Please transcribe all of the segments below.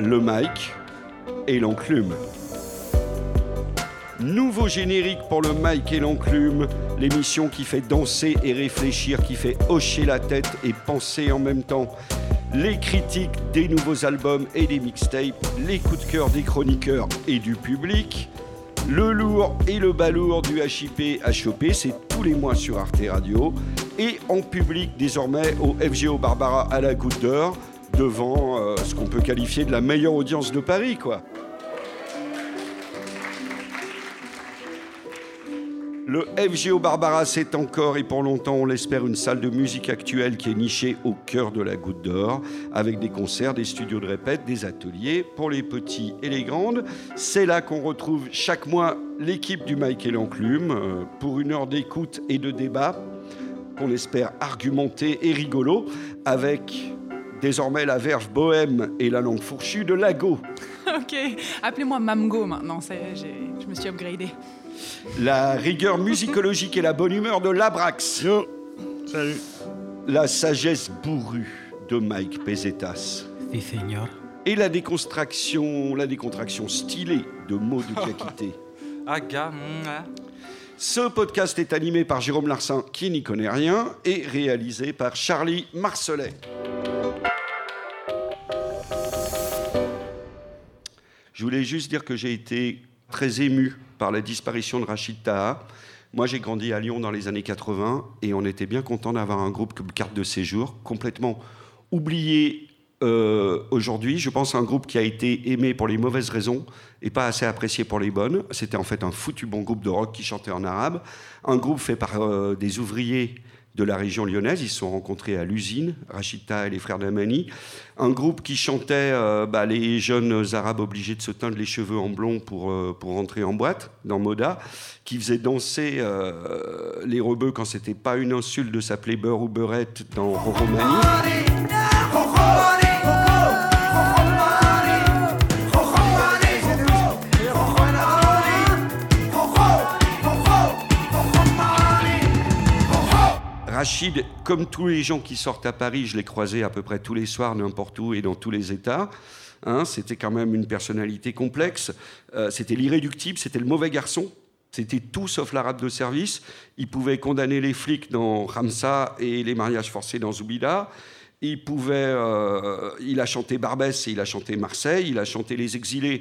le mic et l'enclume. Nouveau générique pour le mic et l'enclume, l'émission qui fait danser et réfléchir, qui fait hocher la tête et penser en même temps. Les critiques des nouveaux albums et des mixtapes, les coups de cœur des chroniqueurs et du public, le lourd et le balourd du HIP HOP, c'est tous les mois sur Arte Radio et en public désormais au FGO Barbara à la Goutte d'Or devant euh, ce qu'on peut qualifier de la meilleure audience de Paris, quoi. Le FGO Barbara, c'est encore et pour longtemps, on l'espère, une salle de musique actuelle qui est nichée au cœur de la Goutte d'Or, avec des concerts, des studios de répète, des ateliers pour les petits et les grandes. C'est là qu'on retrouve chaque mois l'équipe du Mike et l'Enclume euh, pour une heure d'écoute et de débat qu'on espère argumenté et rigolo, avec désormais la verve bohème et la langue fourchue de Lago. ok, appelez-moi Mamgo maintenant, ça y est, je me suis upgradé. La rigueur musicologique et la bonne humeur de Labrax. Yo, salut. La sagesse bourrue de Mike Pesetas. Si, señor. Et la décontraction, la décontraction stylée de Maud Kakité. Aga, Ce podcast est animé par Jérôme Larsin, qui n'y connaît rien, et réalisé par Charlie Marcelet. Je voulais juste dire que j'ai été très ému par la disparition de Rachid Taha. Moi, j'ai grandi à Lyon dans les années 80 et on était bien content d'avoir un groupe comme Carte de Séjour, complètement oublié euh, aujourd'hui. Je pense un groupe qui a été aimé pour les mauvaises raisons et pas assez apprécié pour les bonnes. C'était en fait un foutu bon groupe de rock qui chantait en arabe. Un groupe fait par euh, des ouvriers de la région lyonnaise. Ils se sont rencontrés à l'usine, Rachida et les frères Damani. Un groupe qui chantait euh, bah, les jeunes arabes obligés de se teindre les cheveux en blond pour, euh, pour rentrer en boîte dans Moda, qui faisait danser euh, les rebeux quand c'était pas une insulte de s'appeler beurre ou beurette dans Romani. Rachid, comme tous les gens qui sortent à Paris, je l'ai croisé à peu près tous les soirs, n'importe où et dans tous les États. Hein, c'était quand même une personnalité complexe. Euh, c'était l'irréductible, c'était le mauvais garçon. C'était tout sauf l'arabe de service. Il pouvait condamner les flics dans Ramsa et les mariages forcés dans Zoubida. Il pouvait, euh, il a chanté Barbès et il a chanté Marseille. Il a chanté Les Exilés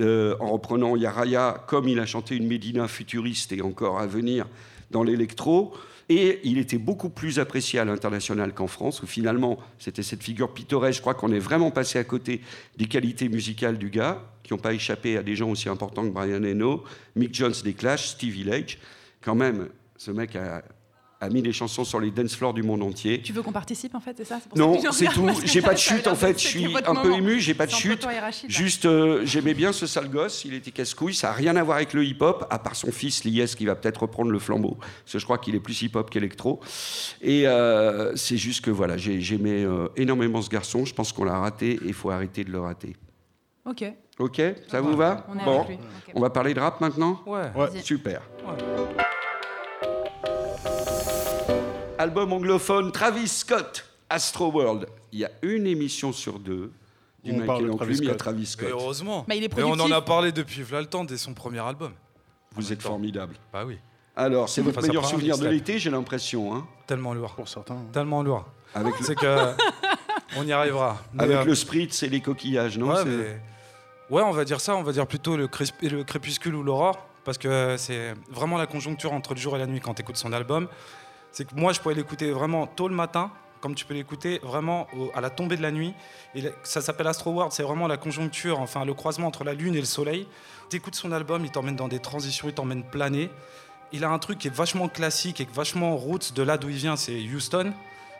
euh, en reprenant Yaraya, comme il a chanté une Médina futuriste et encore à venir dans l'électro. Et il était beaucoup plus apprécié à l'international qu'en France, où finalement, c'était cette figure pittoresque. Je crois qu'on est vraiment passé à côté des qualités musicales du gars, qui n'ont pas échappé à des gens aussi importants que Brian Eno, Mick Jones des Clash, Stevie Lake. Quand même, ce mec a a mis des chansons sur les dance floors du monde entier. Tu veux qu'on participe en fait, c'est ça Non, c'est tout. J'ai pas de chute en fait. Je suis un peu ému. J'ai pas de chute. Juste, euh, j'aimais bien ce sale gosse. Il était casse-couille. Ça a rien à voir avec le hip-hop, à part son fils Lies qui va peut-être reprendre le flambeau. Parce que je crois qu'il est plus hip-hop qu'électro. Et euh, c'est juste que voilà, j'aimais euh, énormément ce garçon. Je pense qu'on l'a raté et il faut arrêter de le rater. Ok. Ok, ça vous va on Bon, on va parler de rap maintenant. Ouais. Super. Album anglophone Travis Scott, Astro World. Il y a une émission sur deux du On parle Michael de Travis Enclume, il y a Scott. Travis Scott. Et heureusement. Bah, il est Et on en a parlé depuis v'là le temps dès son premier album. Vous êtes formidable. Bah oui. Alors, c'est votre Enfin, ça meilleur prend un souvenir de mixtape. l'été, j'ai l'impression. Hein Tellement lourd. Pour certains. Tellement lourd. avec le, C'est que. on y arrivera. Mais, avec euh, le spritz et les coquillages, non ouais, C'est- mais- ouais, on va dire ça. On va dire plutôt le, le crépuscule ou l'aurore. Parce que c'est vraiment la conjoncture entre le jour et la nuit quand tu écoutes son album. C'est que moi, je pourrais l'écouter vraiment tôt le matin, comme tu peux l'écouter vraiment à la tombée de la nuit. Et ça s'appelle Astro World, c'est vraiment la conjoncture, enfin le croisement entre la lune et le soleil. Tu écoutes son album, il t'emmène dans des transitions, il t'emmène planer. Il a un truc qui est vachement classique et vachement roots de là d'où il vient, c'est Houston,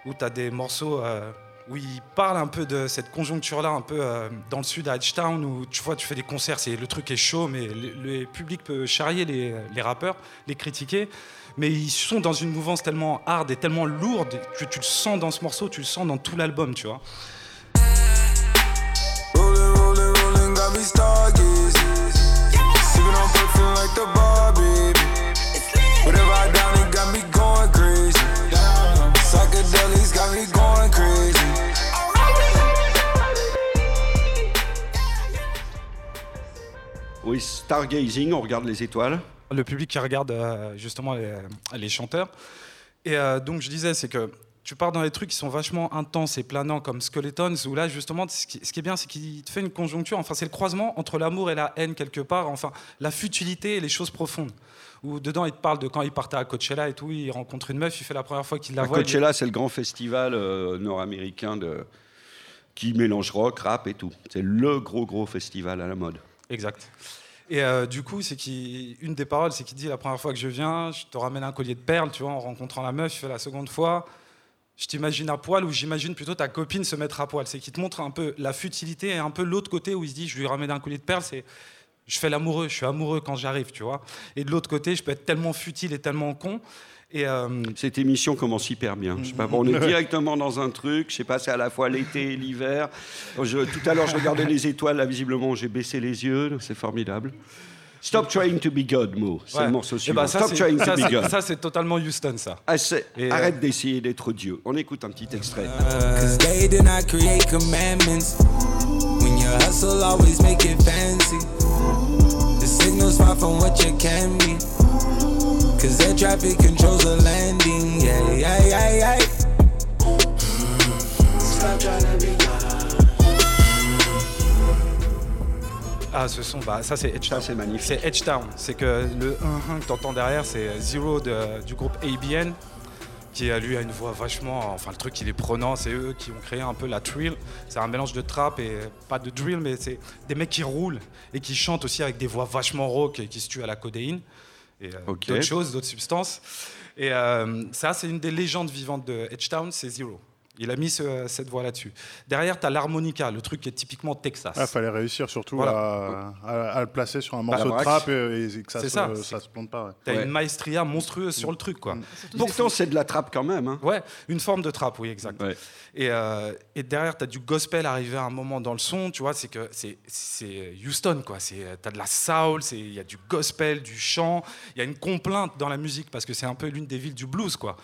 où tu as des morceaux euh, où il parle un peu de cette conjoncture-là, un peu euh, dans le sud à Edgetown, où tu vois, tu fais des concerts, le truc est chaud, mais le, public peut charrier les rappeurs, les critiquer. Mais ils sont dans une mouvance tellement hard et tellement lourde que tu le sens dans ce morceau, tu le sens dans tout l'album, tu vois. Oui, stargazing, on regarde les étoiles. Le public qui regarde euh, justement les, les chanteurs. Et euh, donc je disais, c'est que tu pars dans des trucs qui sont vachement intenses et planants comme Skeletons, où là justement, ce qui, est bien, c'est qu'il te fait une conjoncture, enfin c'est le croisement entre l'amour et la haine quelque part, enfin la futilité et les choses profondes. Où dedans, il te parle de quand il partait à Coachella et tout, il rencontre une meuf, il fait la première fois qu'il la À voit. il- Coachella, c'est le grand festival euh, nord-américain de... qui mélange rock, rap et tout. C'est le gros, gros festival à la mode. Exact. Et euh, du coup, c'est qu'une des paroles, c'est qu'il dit la première fois que je viens, je te ramène un collier de perles, tu vois, en rencontrant la meuf, la seconde fois, je t'imagine à poil ou j'imagine plutôt ta copine se mettre à poil. C'est qu'il te montre un peu la futilité et un peu l'autre côté où il se dit je lui ramène un collier de perles, c'est je fais l'amoureux, je suis amoureux quand j'arrive, tu vois. Et de l'autre côté, je peux être tellement futile et tellement con. Et euh, Cette émission commence hyper bien. Je sais pas, bon, on est directement dans un truc. Je sais pas, c'est à la fois l'été et l'hiver. Je- Tout à l'heure, je regardais les étoiles. Là, visiblement, j'ai baissé les yeux. C'est formidable. Stop trying to be God, Mo. C'est ouais. le morceau Eh suivant. ben, ça, Stop trying ça, to be God. ça, c'est totalement Houston, ça. Et, euh, Arrête d'essayer d'être Dieu. On écoute un petit extrait. Cause signal's far from what you can be. Cause air traffic controls the landing. Yeah, yeah, yeah, yeah. Stop trying to be Ah, ce son, bah, ça c'est Edge Town. c'est magnifique. C'est Edge Town. C'est que le 1-1 que tu entends derrière, c'est Zero de- du groupe ABN, qui a lui a une voix vachement. Enfin, le truc, il est prenant. C'est eux qui ont créé un peu la drill. C'est un mélange de trap et pas de drill, mais c'est des mecs qui roulent et qui chantent aussi avec des voix vachement rauques et qui se tuent à la codéine et euh, d'autres choses, d'autres substances. Et euh, ça, c'est une des légendes vivantes de Edge Town, c'est Zero. Il a mis ce- cette voix là-dessus. Derrière, tu as l'harmonica, le truc qui est typiquement Texas. Il fallait réussir surtout Voilà. à, à- à le placer sur un morceau de trap et, et que ça C'est se, ça. ça se plante pas. ouais. T'as Ouais. une maestria monstrueuse sur le truc, quoi. Pourtant, c'est de la trappe quand même. hein. Ouais, une forme de trap, oui, exact. Ouais. Et, euh, et derrière, tu as du gospel arrivé à un moment dans le son, tu vois, c'est que c'est- Houston, quoi. Tu as de la soul, il y a du gospel, du chant, il y a une complainte dans la musique parce que c'est un peu l'une des villes du blues, quoi.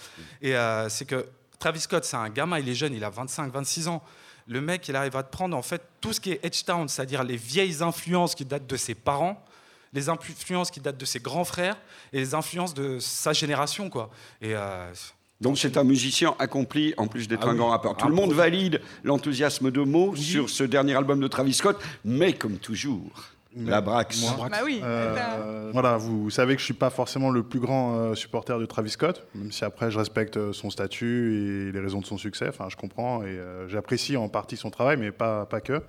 Et euh, c'est que Travis Scott, c'est un gamin, il est jeune, il a 25, 26 ans. Le mec, il arrive à te prendre en fait tout ce qui est Edge Town, c'est-à-dire les vieilles influences qui datent de ses parents, les influences qui datent de ses grands frères et les influences de sa génération, quoi. Et euh, Donc c'est un musicien accompli en plus d'être Ah un oui. grand rappeur. Tout Ah, le monde valide l'enthousiasme de Mo sur ce dernier album de Travis Scott, mais comme toujours, la Brax. Bah oui. Euh, voilà, vous savez que je suis pas forcément le plus grand euh, supporter de Travis Scott, même si après je respecte euh, son statut et les raisons de son succès. Enfin, je comprends et euh, j'apprécie en partie son travail, mais pas, pas que.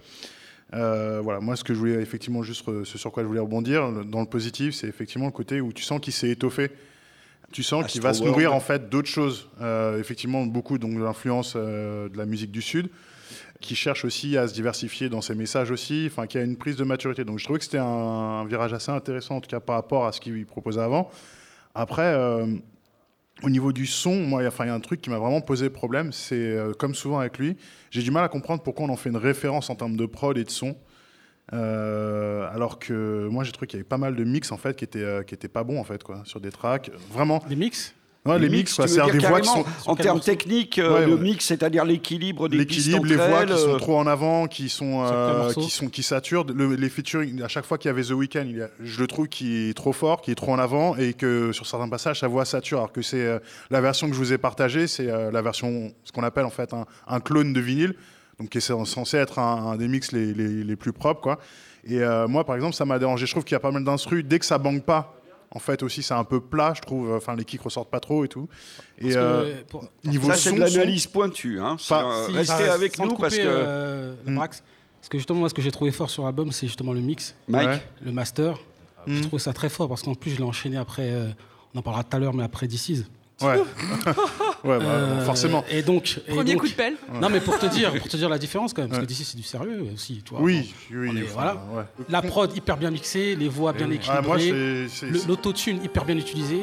Euh, voilà, moi, ce que je voulais effectivement juste, ce sur quoi je voulais rebondir, dans le positif, c'est effectivement le côté où tu sens qu'il s'est étoffé. Tu sens qu'il va se nourrir en fait d'autres choses. Euh, effectivement, beaucoup donc de l'influence euh, de la musique du Sud, qui cherche aussi à se diversifier dans ses messages aussi, enfin qui a une prise de maturité. Donc je trouvais que c'était un, virage assez intéressant en tout cas par rapport à ce qu'il proposait avant. Après, euh, au niveau du son, moi, il y a- un truc qui m'a vraiment posé problème, c'est euh, comme souvent avec lui, j'ai du mal à comprendre pourquoi on en fait une référence en termes de prod et de son. Euh, alors que moi j'ai trouvé qu'il y avait pas mal de mix en fait qui étaient qui étaient pas bons en fait quoi sur des tracks vraiment Des mix? Ouais, les mix, mix, dire des voix qui sont en termes techniques, euh, Ouais, le mix, c'est-à-dire l'équilibre des l'équilibre, les voix elles, qui sont euh, trop en avant, qui sont euh, qui sont qui saturent. Le- les featuring, à chaque fois qu'il y avait The Weeknd, il y a- je le trouve qui est trop fort, qui est trop en avant et que sur certains passages sa voix sature. Alors que c'est euh, la version que je vous ai partagée, c'est euh, la version ce qu'on appelle en fait un, un clone de vinyle, donc qui est censé être un, un des mix les, les- les plus propres quoi. Et moi par exemple ça m'a dérangé. Je trouve qu'il y a pas mal d'instrus dès que ça bang pas. En fait aussi c'est un peu plat, je trouve. Enfin les kicks ressortent pas trop et tout. Et Parce que, euh, pour- niveau Ça, c'est de l'analyse pointue. Hein. Pas- Euh, si, restez avec sans nous te parce que. euh, le Hmm. Brax, parce que justement, moi, ce que j'ai trouvé fort sur l'album, c'est justement le mix, Mike, Ouais. le master. Hmm. Je trouve ça très fort parce qu'en plus, je l'ai enchaîné après. euh, on en parlera tout à l'heure, mais après DC's. Ouais. ouais, bah, Euh, forcément. Et donc. et Premier donc- coup de pelle. Non, mais pour te dire, pour te dire la différence quand même, parce Ouais. que d'ici c'est du sérieux aussi, toi. Oui, oui, on est- enfin, voilà. ouais. La prod hyper bien mixée, les voix bien oui. Équilibrées, l'autotune hyper bien utilisé.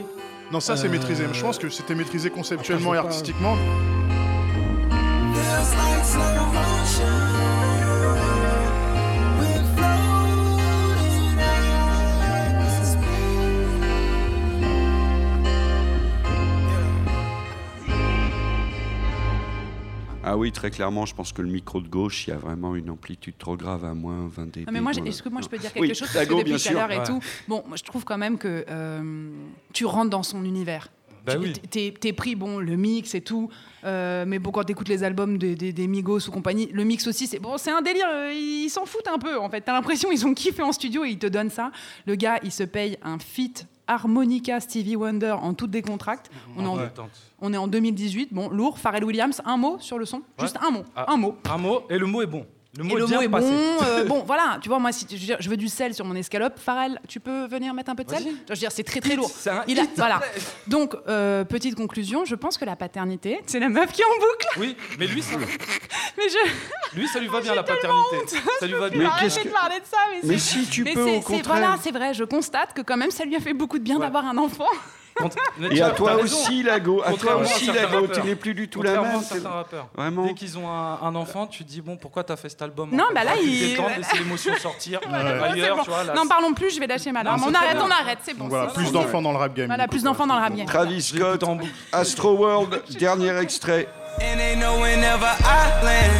Non, ça c'est Euh, maîtrisé. Je pense que c'était maîtrisé conceptuellement Après, et pas- Ah oui, très clairement, je pense que le micro de gauche, il y a vraiment une amplitude trop grave à moins 20 dB. Non, mais moi, est-ce que moi je peux dire quelque Oui, chose parce que depuis bien tout à sûr. l'heure et Ouais. tout. Bon, moi, je trouve quand même que euh, tu rentres dans son univers. Bah Tu- oui. T'es t'es pris, bon, le mix et tout. euh, mais bon, quand t'écoutes les albums des, des, des Migos ou compagnie, le mix aussi, c'est bon, c'est un délire. euh, Ils s'en foutent un peu, en fait. T'as l'impression ils ont kiffé en studio et ils te donnent ça. Le gars, il se paye un feat harmonica Stevie Wonder en toute décontracte. On est en, Ouais. on est en 2018. Bon, lourd. Pharrell Williams, un mot sur le son Juste un mot. Ah. Un mot. Un mot, et le mot est bon. Le mot Et le mot est passé. bon. euh, bon, voilà, tu vois, moi, si tu- je veux, dire, je veux du sel sur mon escalope. Pharrell, tu peux venir mettre un peu de sel. Je veux dire, c'est très très lourd. C'est un Il a- voilà. Donc, euh, petite conclusion, je pense que la paternité, c'est la meuf qui est en boucle. Oui, mais lui, ça, Mais je lui, ça lui va bien la paternité. Ça lui va bien. que- de parler de ça. Mais, Mais c'est- si tu mais peux, c'est- au c'est- contraire. Voilà, c'est vrai, je constate que quand même, ça lui a fait beaucoup de bien Ouais. d'avoir un enfant. Et à toi aussi, Lago. À toi aussi, Lago. Tu n'es plus du tout la même. certains rappeurs. Vraiment. Dès qu'ils ont un, un enfant, tu te dis bon, pourquoi t'as fait cet album Non, bah là, il- laisser l'émotion sortir non, parlons plus, je vais lâcher ma larme. On arrête, on arrête, c'est bon. Voilà, plus d'enfants dans le rap game. Voilà, plus d'enfants dans le rap game. Travis Scott, en boucle. Astro World, dernier extrait. And ain't no whenever I land.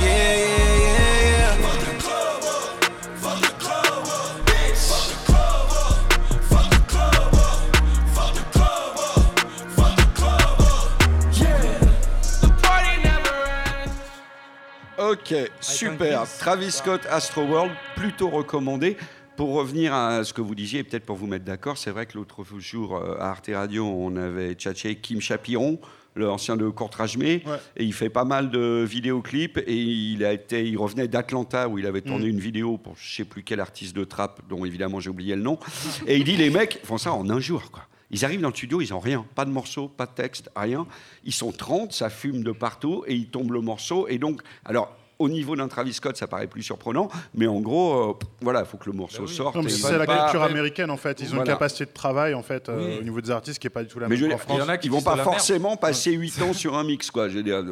Yeah, yeah, yeah, Ok, super. Travis Scott, Astro World, plutôt recommandé. Pour revenir à ce que vous disiez, et peut-être pour vous mettre d'accord, c'est vrai que l'autre jour euh, à Arte Radio, on avait tchatché Kim Chapiron, l'ancien de Courtrajmé, Ouais. et il fait pas mal de vidéoclips. Et il, a été, il revenait d'Atlanta où il avait tourné une vidéo pour je sais plus quel artiste de trap, dont évidemment j'ai oublié le nom. Et il dit les mecs font ça en un jour, quoi. Ils arrivent dans le studio, ils ont rien, pas de morceau, pas de texte, rien. Ils sont 30, ça fume de partout et ils tombent le morceau. Et donc, alors, au niveau d'un Travis Scott, ça paraît plus surprenant, mais en gros, euh, voilà, il faut que le morceau Bah oui. sorte. C'est la pas- culture américaine en fait. Ils ont Voilà. une capacité de travail en fait euh, Oui. au niveau des artistes qui est pas du tout la Mais même je dire, France. Il y en a qui ils vont pas forcément passer 8 ans sur un mix, quoi. Je veux dire,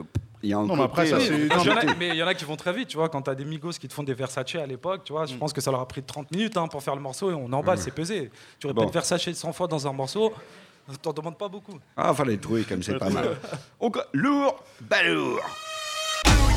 il y a un Non, mais après, côté, ça, euh, Non, mais il y en a qui vont très vite, tu vois, quand tu as des Migos qui te font des Versace à l'époque, tu vois, je pense que ça leur a pris 30 minutes hein, pour faire le morceau et on emballe, c'est pesé. Tu répètes Bon. Versace 100 fois dans un morceau, t'en demandes pas beaucoup. Ah, fallait le trouver comme c'est pas mal. Lourd, balourd.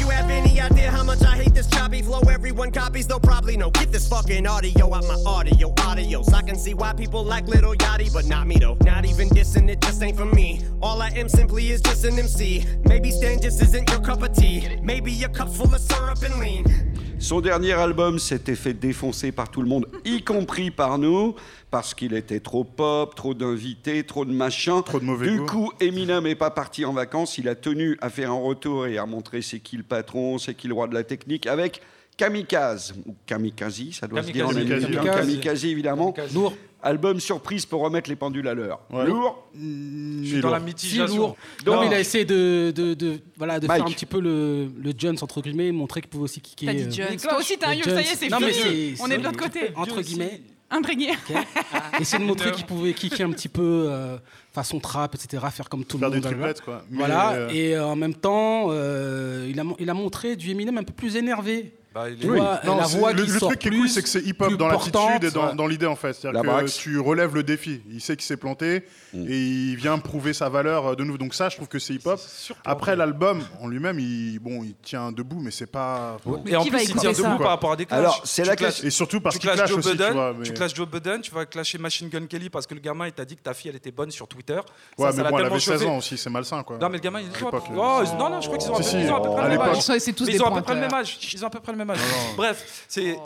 Have any idea how much I hate this choppy flow? Everyone copies, they'll probably know. Get this fucking audio out my audio, audios. I can see why people like Little Yachty, but not me though. Not even dissing, it just ain't for me. All I am simply is just an MC. Maybe Stan just isn't your cup of tea. Maybe a cup full of syrup and lean. Son dernier album s'était fait défoncer par tout le monde, y compris par nous, parce qu'il était trop pop, trop d'invités, trop de machins. Trop de mauvais Du goût. coup, Eminem n'est pas parti en vacances. Il a tenu à faire un retour et à montrer c'est qui le patron, c'est qui le roi de la technique, avec Kamikaze, ou Kamikaze, ça doit se dire en Kamikaze. Kamikaze. Kamikaze, évidemment. Kamikaze. Album surprise pour remettre les pendules à l'heure. Ouais. Lourd. Je suis dans la Si mitigation. lourd. Donc- Non, mais il a essayé de, de, de- voilà, de Mike. faire un petit peu le, le Jones, entre guillemets, montrer qu'il pouvait aussi kicker. T'as dit euh, Jones. Toi aussi, t'es un yeux, ça y est, c'est Non, mais fini. c'est- On est de l'autre côté. Entre guillemets. Imprégné. Essayer de montrer qu'il pouvait kicker un petit peu euh, façon trap, etc., faire comme tout le Faire monde. des blablabla. triplettes quoi. Mais, Voilà, euh, et euh, en même temps, euh, il, a, il a montré du Eminem un peu plus énervé. Bah, Non, voix le, qui le sort truc qui est plus, cool, c'est que c'est hip-hop plus dans l'attitude et dans, Ouais. dans l'idée en fait. C'est-à-dire que tu relèves le défi. Il sait qu'il s'est planté et il vient prouver sa valeur euh, de nouveau. Donc ça, je trouve que c'est hip-hop. Après l'album en lui-même, il bon, il tient debout, mais c'est pas. Et en qui va plus, il tient debout par rapport à des clashs. Alors, c'est la question- Et surtout parce tu qu'il clashes clash Joe aussi, tu Budden, vois. mais- tu clashes Joe Budden, tu vas clasher Machine Gun Kelly parce que le gamin il t'a dit que ta fille elle était bonne sur Twitter. Ouais, mais bon, elle tellement avait 16 chauffé. ans aussi, c'est malsain quoi. Non mais le gamin il l'époque, Oh, non non je crois qu'ils ont, à peu- près le même âge. Ils ont à peu près le même âge. Âge. Bref, c'est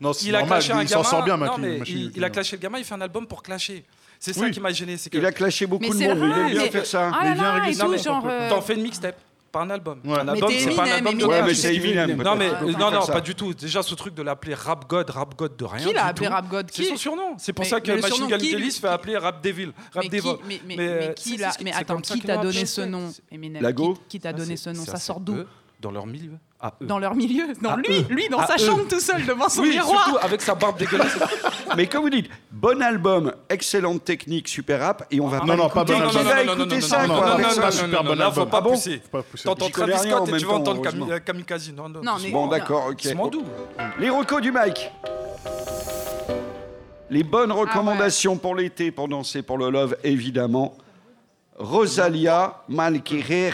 Non, c'est il a normal, clashé un il s'en gamin. sort bien, non, Machine- mais Machine il, a clashé le gamin, il fait un album pour clasher. C'est ça Oui. qui m'a gêné, c'est que Il a clashé beaucoup Mais de c'est monde, mais il aime bien mais- faire ça. Ah Mais là il vient là, et régulièrement, tout, genre. un peu. euh, t'en fais une mixtape, pas un album. Ouais. Un Mais album, t'es c'est pas un Eminem, album de Eminem, Ouais, mais tu clash. c'est Eminem. Non mais euh, non pas du tout. Déjà ce truc de l'appeler rap god, rap god de rien. Qui l'a du appelé tout. Rap God? C'est Qui? son surnom. C'est pour Mais- ça que mais le Machine surnom Gun qui, Kelly lui, se fait qui- appeler Rap Devil, Rap Mais qui, Devil. mais, mais, Mais, euh, mais qui c'est- l'a c'est- Mais c'est attends, comme ça qui que t'a donné ce nom, Eminem? Lago Qui, qui t'a donné ce nom? ça, sort d'où? Eux, Dans leur milieu. À eux. Dans leur milieu. Non, À lui, eux. lui dans À sa eux. chambre tout seul devant son Oui, miroir. surtout avec sa barbe dégueulasse. Mais comme vous dites, bon album, excellente technique, super rap, et on va Non, non, pas écouter- bon Qui album. va non, non, écouter non, ça, non, non, non, non, super non, bon album. pas Ah. Faut pas pousser. T'entends Travis Scott et tu vas entendre Kamikaze. Non, non, Non, c'est mais- Bon, Non. d'accord, ok. c'est mon doux. Les recos du Mike. Les bonnes recommandations pour l'été, pour danser, pour le love, évidemment. Rosalia Malquerer,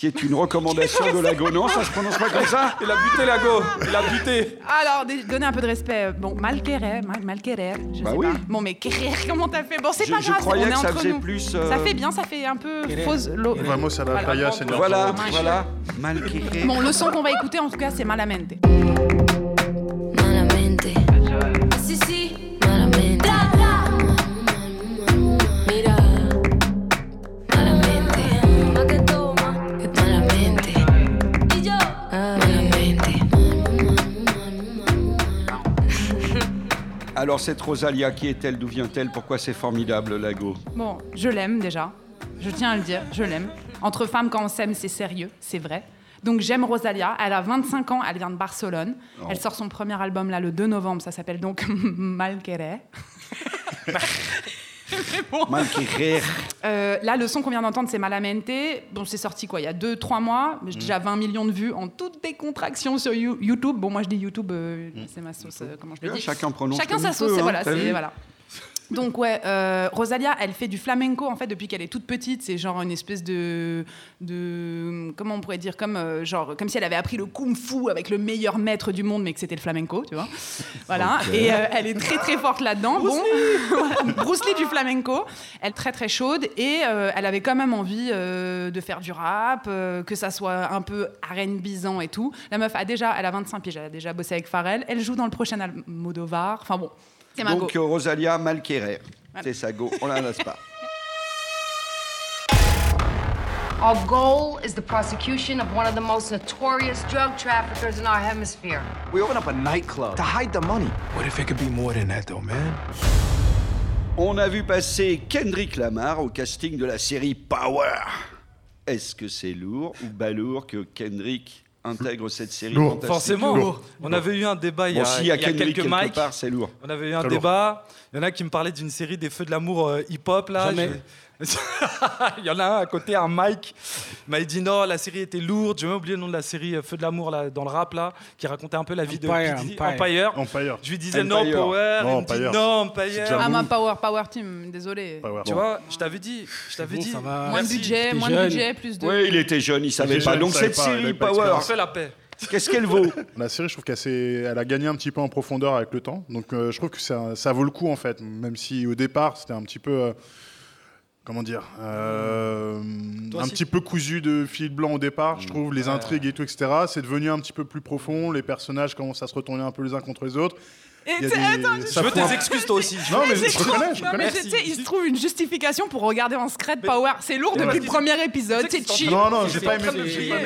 qui est une recommandation de Lago. Non, ça se prononce pas comme ça Il a buté Lago. Il a buté. Alors, donnez un peu de respect. Bon, Malquerer, mal, Malquerer, je Bah sais oui. pas. Bon, mais Querer, comment t'as fait? Bon, c'est pas je grave, croyais on est que ça entre faisait nous. plus, euh, Ça fait bien, ça fait un peu Querer. fausse... lo- Vamos à la Voilà. playa, señor. Voilà, voilà. Malqueré. Bon, le son qu'on va écouter, en tout cas, c'est Malamente. Malamente. Así sí. Malamente. Alors cette Rosalia, qui est-elle D'où vient-elle Pourquoi c'est formidable, Lago Bon, je l'aime déjà. Je tiens à le dire, je l'aime. Entre femmes, quand on s'aime, c'est sérieux, c'est vrai. Donc j'aime Rosalia. Elle a 25 ans, elle vient de Barcelone. Elle sort son premier album là le 2 novembre. Ça s'appelle donc. Malqueré. Euh, là, le son qu'on vient d'entendre, c'est Malamente. Bon, c'est sorti quoi Il y a 2-3 mois. Mm. J'ai déjà 20 millions de vues en toutes décontraction sur You- YouTube. Bon, moi je dis YouTube, euh, Mm. c'est ma sauce, euh, comment je le dis chacun prononce Chacun comme sa sauce, c'est- hein, c'est- voilà. Donc ouais, euh, Rosalia, elle fait du flamenco en fait depuis qu'elle est toute petite. C'est genre une espèce de, de comment on pourrait dire comme euh, genre comme si elle avait appris le kung-fu avec le meilleur maître du monde, mais que c'était le flamenco, tu vois. Voilà. Et euh, elle est très très forte là-dedans. Bon, Bruce Lee du flamenco. Elle est très très chaude et elle avait quand même envie de faire du rap, que ça soit un peu R&Bisant et tout. La meuf a déjà, elle a 25 piges, elle a déjà bossé avec Pharrell. Elle joue dans le prochain album Modovar. Enfin bon, c'est ma go. Donc euh, Rosalia Malqueré. C'est ça, go. On la laisse pas. Our goal is the prosecution of one of the most notorious drug traffickers in our hemisphere. We open up a nightclub to hide the money. What if it could be more than that, though, man? On a vu passer Kendrick Lamar au casting de la série Power. Est-ce que c'est lourd ou balourd que Kendrick intègre cette série Lourd. Forcément. Lourd. On avait eu un débat il y Bon, a, s'il y a il y a quelques quelque mics. part, c'est lourd. On avait eu un Très lourd. débat. Il y en a qui me parlaient d'une série des Feux de l'amour euh, hip-hop là. Jamais. Il y en a un à côté, un Mike. Il m'a dit non, la série était lourde. J'ai même oublié le nom de la série euh, Feux de l'amour là, dans le rap là, qui racontait un peu la vie Empire, de. Empire. Empire. Je lui disais Empire. non Power, Non, il me dit Empire. non C'est Empire. Ah, ma power, power team, désolé. Ouais. Tu vois, je t'avais dit, je t'avais bon, dit. Moins de budget, moins de budget, plus de. Oui, il était jeune, il savait pas. jeune, Donc cette série Power, On fait la paix. qu'est-ce qu'elle vaut? La série, je trouve qu'elle a gagné un petit peu en profondeur avec le temps. Donc, euh, je trouve que ça, ça vaut le coup, en fait. Même si au départ, c'était un petit peu. euh, comment dire euh, Toi Un petit peu cousu de fil blanc au départ, je trouve. Les intrigues et tout, etc. C'est devenu un petit peu plus profond. Les personnages commencent à se retourner un peu les uns contre les autres. Et attends, Je veux tes excuses toi aussi. Non, mais je trop- reconnais, je non, mais sais, il se trouve une justification pour regarder en secret Power. C'est lourd Mais depuis le premier épisode, c'est cheap. Non, non, Ils j'ai pas aimé.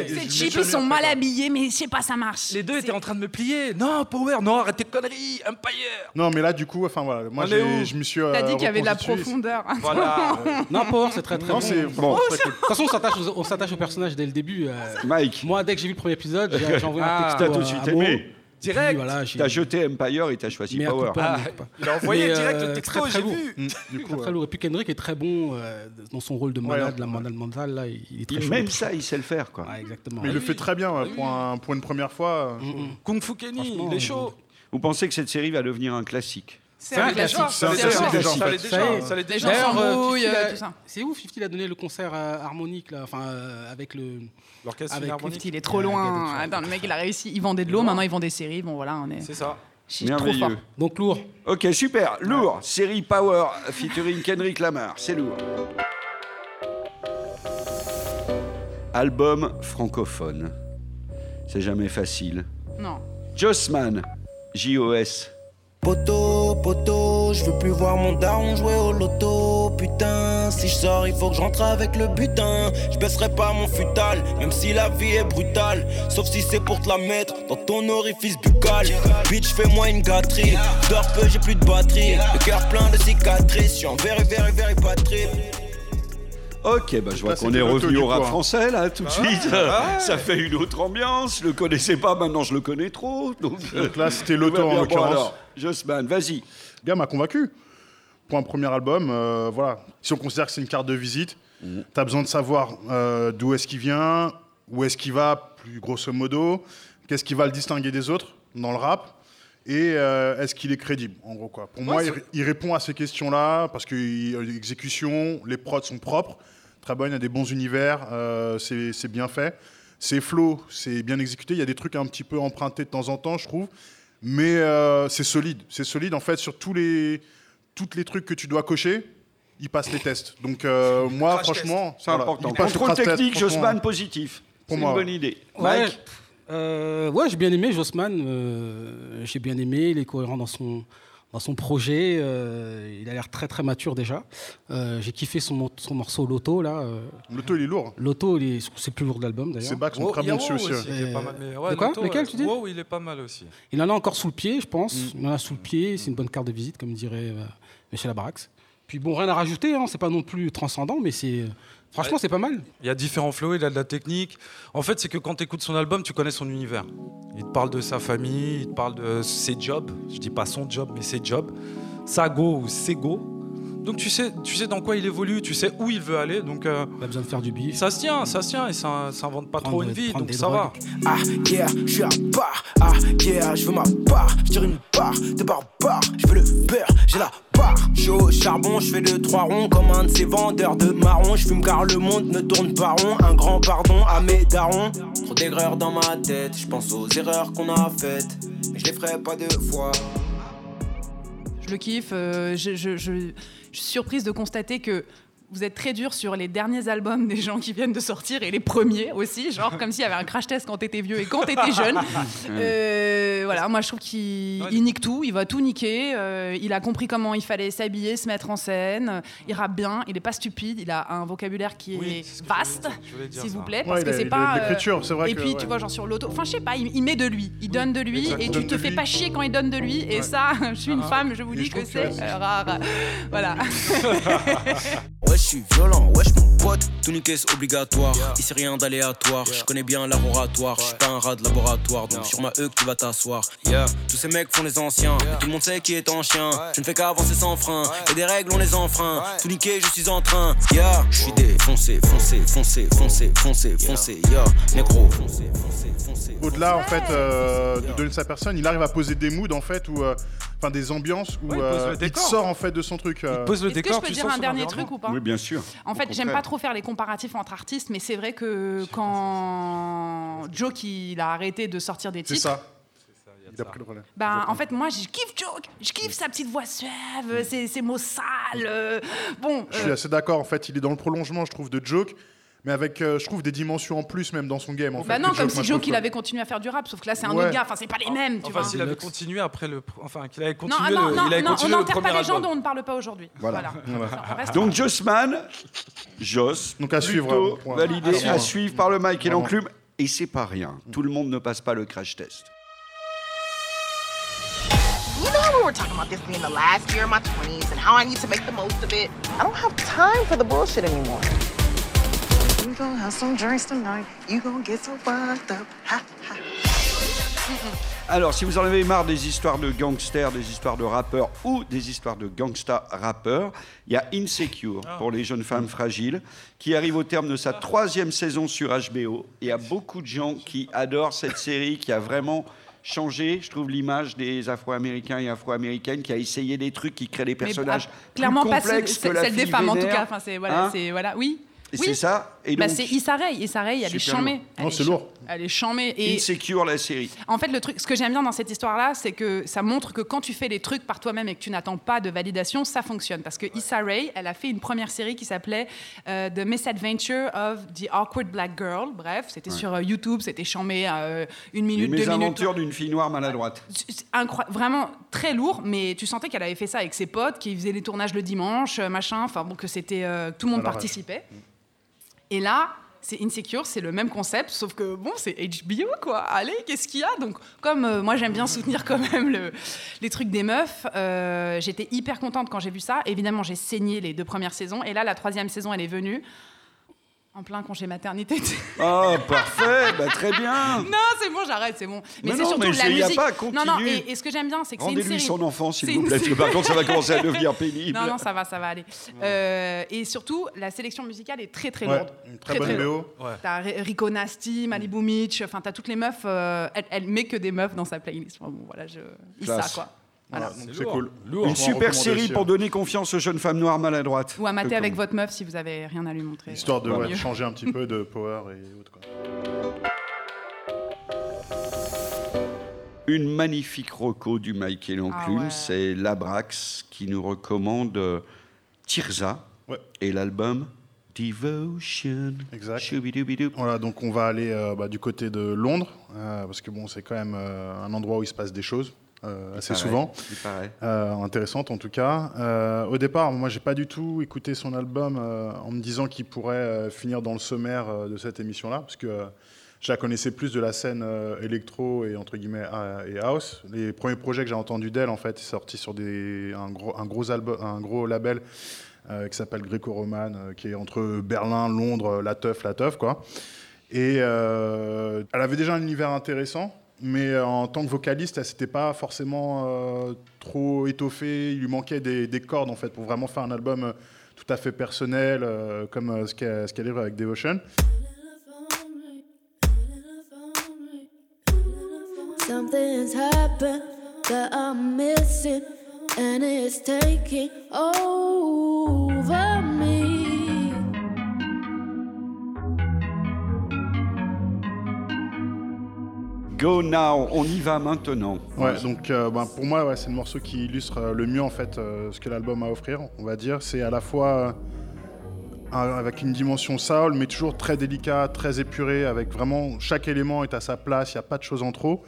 C'est je cheap, ils sont mal habillés, mais je sais pas, ça marche. Les deux étaient en train de me plier. Non, Power, non, arrête tes conneries. Empire. Non, mais là, du coup, enfin voilà, moi, je me suis. T'as euh, dit qu'il y avait de la profondeur. Voilà. Non, Power, c'est très très bon. c'est De toute façon, on s'attache aux, on s'attache aux personnages dès le début. euh. Mike, Moi, dès que j'ai vu le premier épisode, j'ai envoyé un Ah, texto t'as tout de suite aimé. Puis, Direct. voilà, j'ai- T'as jeté Empire et t'as choisi Mais Power. pas, Ah, mais pas. il a envoyé Mais, direct euh, le texto, très, très j'ai lourd. vu. Mm, Du coup, Très, très ouais. lourd. Et puis Kendrick est très bon euh, dans son rôle de malade, Ouais, la ouais. malade mentale, là, il est très Il- chaud. Même ça, il sait le faire, quoi. Ouais, exactement. Mais il le fait très bien ouais, pour, un- pour une première fois. Mm, mm. Kung Fu Kenny, il est chaud. Vous pensez que cette série va devenir un classique? C'est un classique. C'est un C'est classique un déjà, en Ça fait. l'est déjà. Ça l'est Les déjà. gens D'ailleurs, s'embrouillent, 50, il a- tout ça. C'est ouf, 50 il a donné le concert euh, harmonique, là, enfin, euh, avec le. L'orchestre Avec philharmonique. Il est trop loin. Attends, le mec, il a réussi. Il vendait de l'eau, maintenant il vend des séries. Bon, voilà, on est. C'est ça. Merveilleux. Donc lourd. Ok, super, lourd. Série Power featuring Kendrick Lamar, c'est lourd. Album francophone. C'est jamais facile. Non. Jossman, J-O-S. Poto, poto, je veux plus voir mon daron jouer au loto. Putain, si je sors, il faut que je rentre avec le butin. Je baisserai pas mon futal, même si la vie est brutale. Sauf si c'est pour te la mettre dans ton orifice buccal. Bitch, fais-moi une gâterie. Dors peu, j'ai plus de batterie. Le cœur plein de cicatrices. Je en very, very. Ok, bah je vois Là, qu'on est revenu au rap français là tout de suite. Ça fait une autre ambiance. Je le connaissais pas, maintenant je le connais trop. Donc, Donc là, c'était l'auto en l'occurrence. Jossman, vas-y. Le gars m'a convaincu. Pour un premier album, euh, voilà. Si on considère que c'est une carte de visite, Mhm. tu as besoin de savoir euh, d'où est-ce qu'il vient, où est-ce qu'il va, plus grosso modo, qu'est-ce qui va le distinguer des autres dans le rap, et euh, est-ce qu'il est crédible, en gros. Quoi. Pour moi, il, il répond à ces questions-là, parce que l'exécution, les prods sont propres. Très bonne, il y a des bons univers, euh, c'est bien fait. C'est flow, c'est bien exécuté. Il y a des trucs un petit peu empruntés de temps en temps, je trouve. Mais euh, c'est solide. C'est solide, en fait, sur tous les, toutes les trucs que tu dois cocher, il passe les tests. Donc, euh, moi, franchement, C'est voilà, important. Contrôle technique. Josman positif. Pour C'est une ouais. bonne idée. Ouais. Mike Euh, ouais, j'ai bien aimé Jossman. euh, j'ai bien aimé. Il est cohérent dans son, dans son projet. euh, il a l'air très très mature déjà. Euh, j'ai kiffé son, son morceau Loto là. euh. L'auto, il est lourd. Loto, il est- c'est le plus lourd de l'album d'ailleurs. Ses bacs sont Wow, très il bons dessus aussi. aussi, ouais. qui est pas mal, mais ouais, De quoi Loto, Lequel, tu dis Wow, il est pas mal aussi. Il en a encore sous le pied, je pense. Il en a sous le pied. C'est une bonne carte de visite, comme dirait euh, Michel Abrax. Puis bon, rien à rajouter. Hein, c'est pas non plus transcendant, mais c'est franchement c'est pas mal. Il y a différents flows, il a de la technique. En fait, c'est que quand tu écoutes son album, tu connais son univers. Il te parle de sa famille, il te parle de ses jobs. Je dis pas son job, mais ses jobs. Sa go ou ses go. Donc tu sais, tu sais dans quoi il évolue, tu sais où il veut aller. Donc euh, Pas besoin de faire du bif. ça se tient, ça se tient et ça, ça invente pas Prendre trop une vie, donc ça va. Ah yeah, je suis à part. Ah yeah, je veux ma part. Je tire une part de barbare. Je veux le beurre, j'ai la part. Je suis au charbon, je fais deux trois ronds comme un de ces vendeurs de marron. Je fume car le monde ne tourne pas rond. Un grand pardon à mes darons. Trop d'erreurs dans ma tête. Je pense aux erreurs qu'on a faites, mais je les ferai pas deux fois. Euh, je- je suis surprise de constater que vous êtes très dur sur les derniers albums des gens qui viennent de sortir et les premiers aussi, genre comme s'il y avait un crash test quand t'étais vieux et quand t'étais jeune. Euh, voilà, moi je trouve qu'il Ouais. nique tout, il va tout niquer. euh, il a compris comment il fallait s'habiller, se mettre en scène. Il rappe bien, il est pas stupide, il a un vocabulaire qui Oui, est vaste, s'il vous plaît, Ouais, parce il que a- c'est pas. euh, l'écriture, c'est vrai et que, puis ouais. tu vois, genre sur l'auto, enfin je sais pas, il, il met de lui, il donne de lui et tu te fais lui. pas chier quand il donne de lui. Et ça, je suis une Ah. femme, je vous dis que c'est rare. Voilà. Je suis violent, wesh mon pote, tout niquer c'est obligatoire. Ici rien d'aléatoire, je connais bien oratoire. Je suis pas un rat de laboratoire, donc sur ma E que tu vas t'asseoir. Yeah, tous ces mecs font les anciens, et tout le monde sait qui est en chien. Je ne fais qu'avancer sans frein, et des règles on les enfreint. Tout niquer, je suis en train. Yeah, je suis défoncé, foncé, foncé, foncé, foncé, foncé. Yeah, négro, foncé, foncé, foncé. Au-delà, en fait, euh, de donner sa personne, il arrive à poser des moods, en fait, ou euh, enfin des ambiances où Ouais, il pose euh, il décor. sort en fait de son truc. euh. Pose le Est-ce que je décor, peux dire un dernier truc ou pas Oui, bien sûr. En fait, j'aime pas trop faire les comparatifs entre artistes, mais c'est vrai que quand Joe il a arrêté de sortir des C'est titres, ça. Il a pris le relais. ben en fait moi je kiffe Joe, je kiffe sa petite voix suave, ses, ses mots sales. euh, Bon, Je suis euh, assez d'accord. En fait, il est dans le prolongement, je trouve, de Joke, mais avec, euh, je trouve, des dimensions en plus même dans son game. En bah fait, non, comme Joke, si Joe trouve il que- avait continué à faire du rap, sauf que là c'est un Ouais. autre gars, enfin c'est pas les mêmes, tu Enfin, vois. s'il avait continué après le. Enfin, qu'il avait Non, continué, ah, le- non, non, il avait non, on continué n'enterre pas les gens dont on ne parle pas aujourd'hui. Voilà. Voilà. Donc. Jossman, Joss, Donc à suivre, euh, validé, À à suivre. par le Mike et l'enclume. Et c'est pas rien. Tout le monde ne passe pas le crash test. You know how we were talking about this being the last year of my 20s and how I need to make the most of it? I don't have time for the bullshit anymore. We gonna have some drinks tonight. You gonna get so fucked up. Ha, ha. Alors, si vous en avez marre des histoires de gangsters, des histoires de rappeurs ou des histoires de gangsta rappeurs, il y a Insecure pour les jeunes femmes fragiles qui arrive au terme de sa troisième saison sur HBO. Et il y a beaucoup de gens qui adorent cette série qui a vraiment changé, je trouve, l'image des Afro-Américains et Afro-Américaines, qui a essayé des trucs qui créent des Mais, personnages ah, clairement pas celle, que la celle des femmes en tout cas. Enfin c'est voilà, Hein voilà, oui. Et oui. c'est ça. Et Bah, donc, c'est Issa Rae. Issa Rae, elle est chamée. Non, est c'est lourd. Elle est chamée. Et Insecure, la série. en fait, le truc, ce que j'aime bien dans cette histoire-là, c'est que ça montre que quand tu fais les trucs par toi-même et que tu n'attends pas de validation, ça fonctionne. Parce que Issa Rae, elle a fait une première série qui s'appelait euh, The Misadventure of the Awkward Black Girl. Bref, c'était sur euh, YouTube, c'était chamé euh, une Les minute, deux minutes. mésaventures d'une fille noire maladroite. C'est incroyable, vraiment très lourd, mais tu sentais qu'elle avait fait ça avec ses potes, qui faisaient les tournages le dimanche, euh, machin, enfin bon, que c'était euh, tout le monde participait. Et là, c'est Insecure, c'est le même concept, sauf que bon, c'est HBO quoi. Allez, qu'est-ce qu'il y a? Donc, comme euh, moi j'aime bien soutenir quand même le- les trucs des meufs, euh, j'étais hyper contente quand j'ai vu ça. Évidemment, j'ai saigné les deux premières saisons, et là, la troisième saison, elle est venue. En plein congé maternité. Oh, parfait, bah, très bien. non, c'est bon, j'arrête, c'est bon. Mais, Mais c'est surtout mais la y a musique. pas à non, non, continuer. et, et ce que j'aime bien, c'est que c'est une Rendez-lui série. son enfant, s'il vous plaît, parce que par contre, ça va commencer à devenir pénible. Non, non, ça va, ça va aller. Euh, et surtout, la sélection musicale est très, très Ouais, lourde. une très bonne. BO. Ouais. T'as Ri- Rico Nasty, Malibu Mitch, enfin, t'as toutes les meufs. euh, elle, elle met que des meufs dans sa playlist. Enfin, bon, voilà, je. Classe. quoi. Voilà. donc c'est cool. Une super série pour donner confiance aux jeunes femmes noires maladroites. Ou à mater avec votre meuf si vous avez rien à lui montrer. Histoire de ouais, changer un petit peu de power et autres. quoi. Une magnifique roco du Michael Enclume, Ah ouais. c'est Labrax qui nous recommande euh, Tirza et l'album Devotion. Exact. Voilà, donc on va aller euh, bah, du côté de Londres, euh, parce que bon, c'est quand même euh, un endroit où il se passe des choses euh, assez paraît, souvent. Euh, intéressantes en tout cas. Euh, au départ, moi, j'ai pas du tout écouté son album euh, en me disant qu'il pourrait finir dans le sommaire de cette émission-là, parce que je la connaissais plus de la scène électro et entre guillemets et house. Les premiers projets que j'ai entendus d'elle, en fait, c'est sorti sur des, un gros, un gros album, un gros label qui s'appelle Greco-Roman, euh, qui est entre Berlin, Londres, la teuf, la teuf, quoi. Et euh, elle avait déjà un univers intéressant, mais euh, en tant que vocaliste, elle s'était pas forcément euh, trop étoffée. Il lui manquait des, des cordes, en fait, pour vraiment faire un album euh, tout à fait personnel, comme ce qu'elle ce qu'elle livre avec Devotion. Something's happened that I'm missing, and it's taking over Go now, on y va maintenant. Ouais, donc euh, ben, pour moi, ouais, c'est le morceau qui illustre euh, le mieux en fait euh, ce que l'album a à offrir. On va dire, c'est à la fois euh, un- avec une dimension soul, mais toujours très délicat, très épuré, avec vraiment chaque élément est à sa place. Il n'y a pas de choses en trop.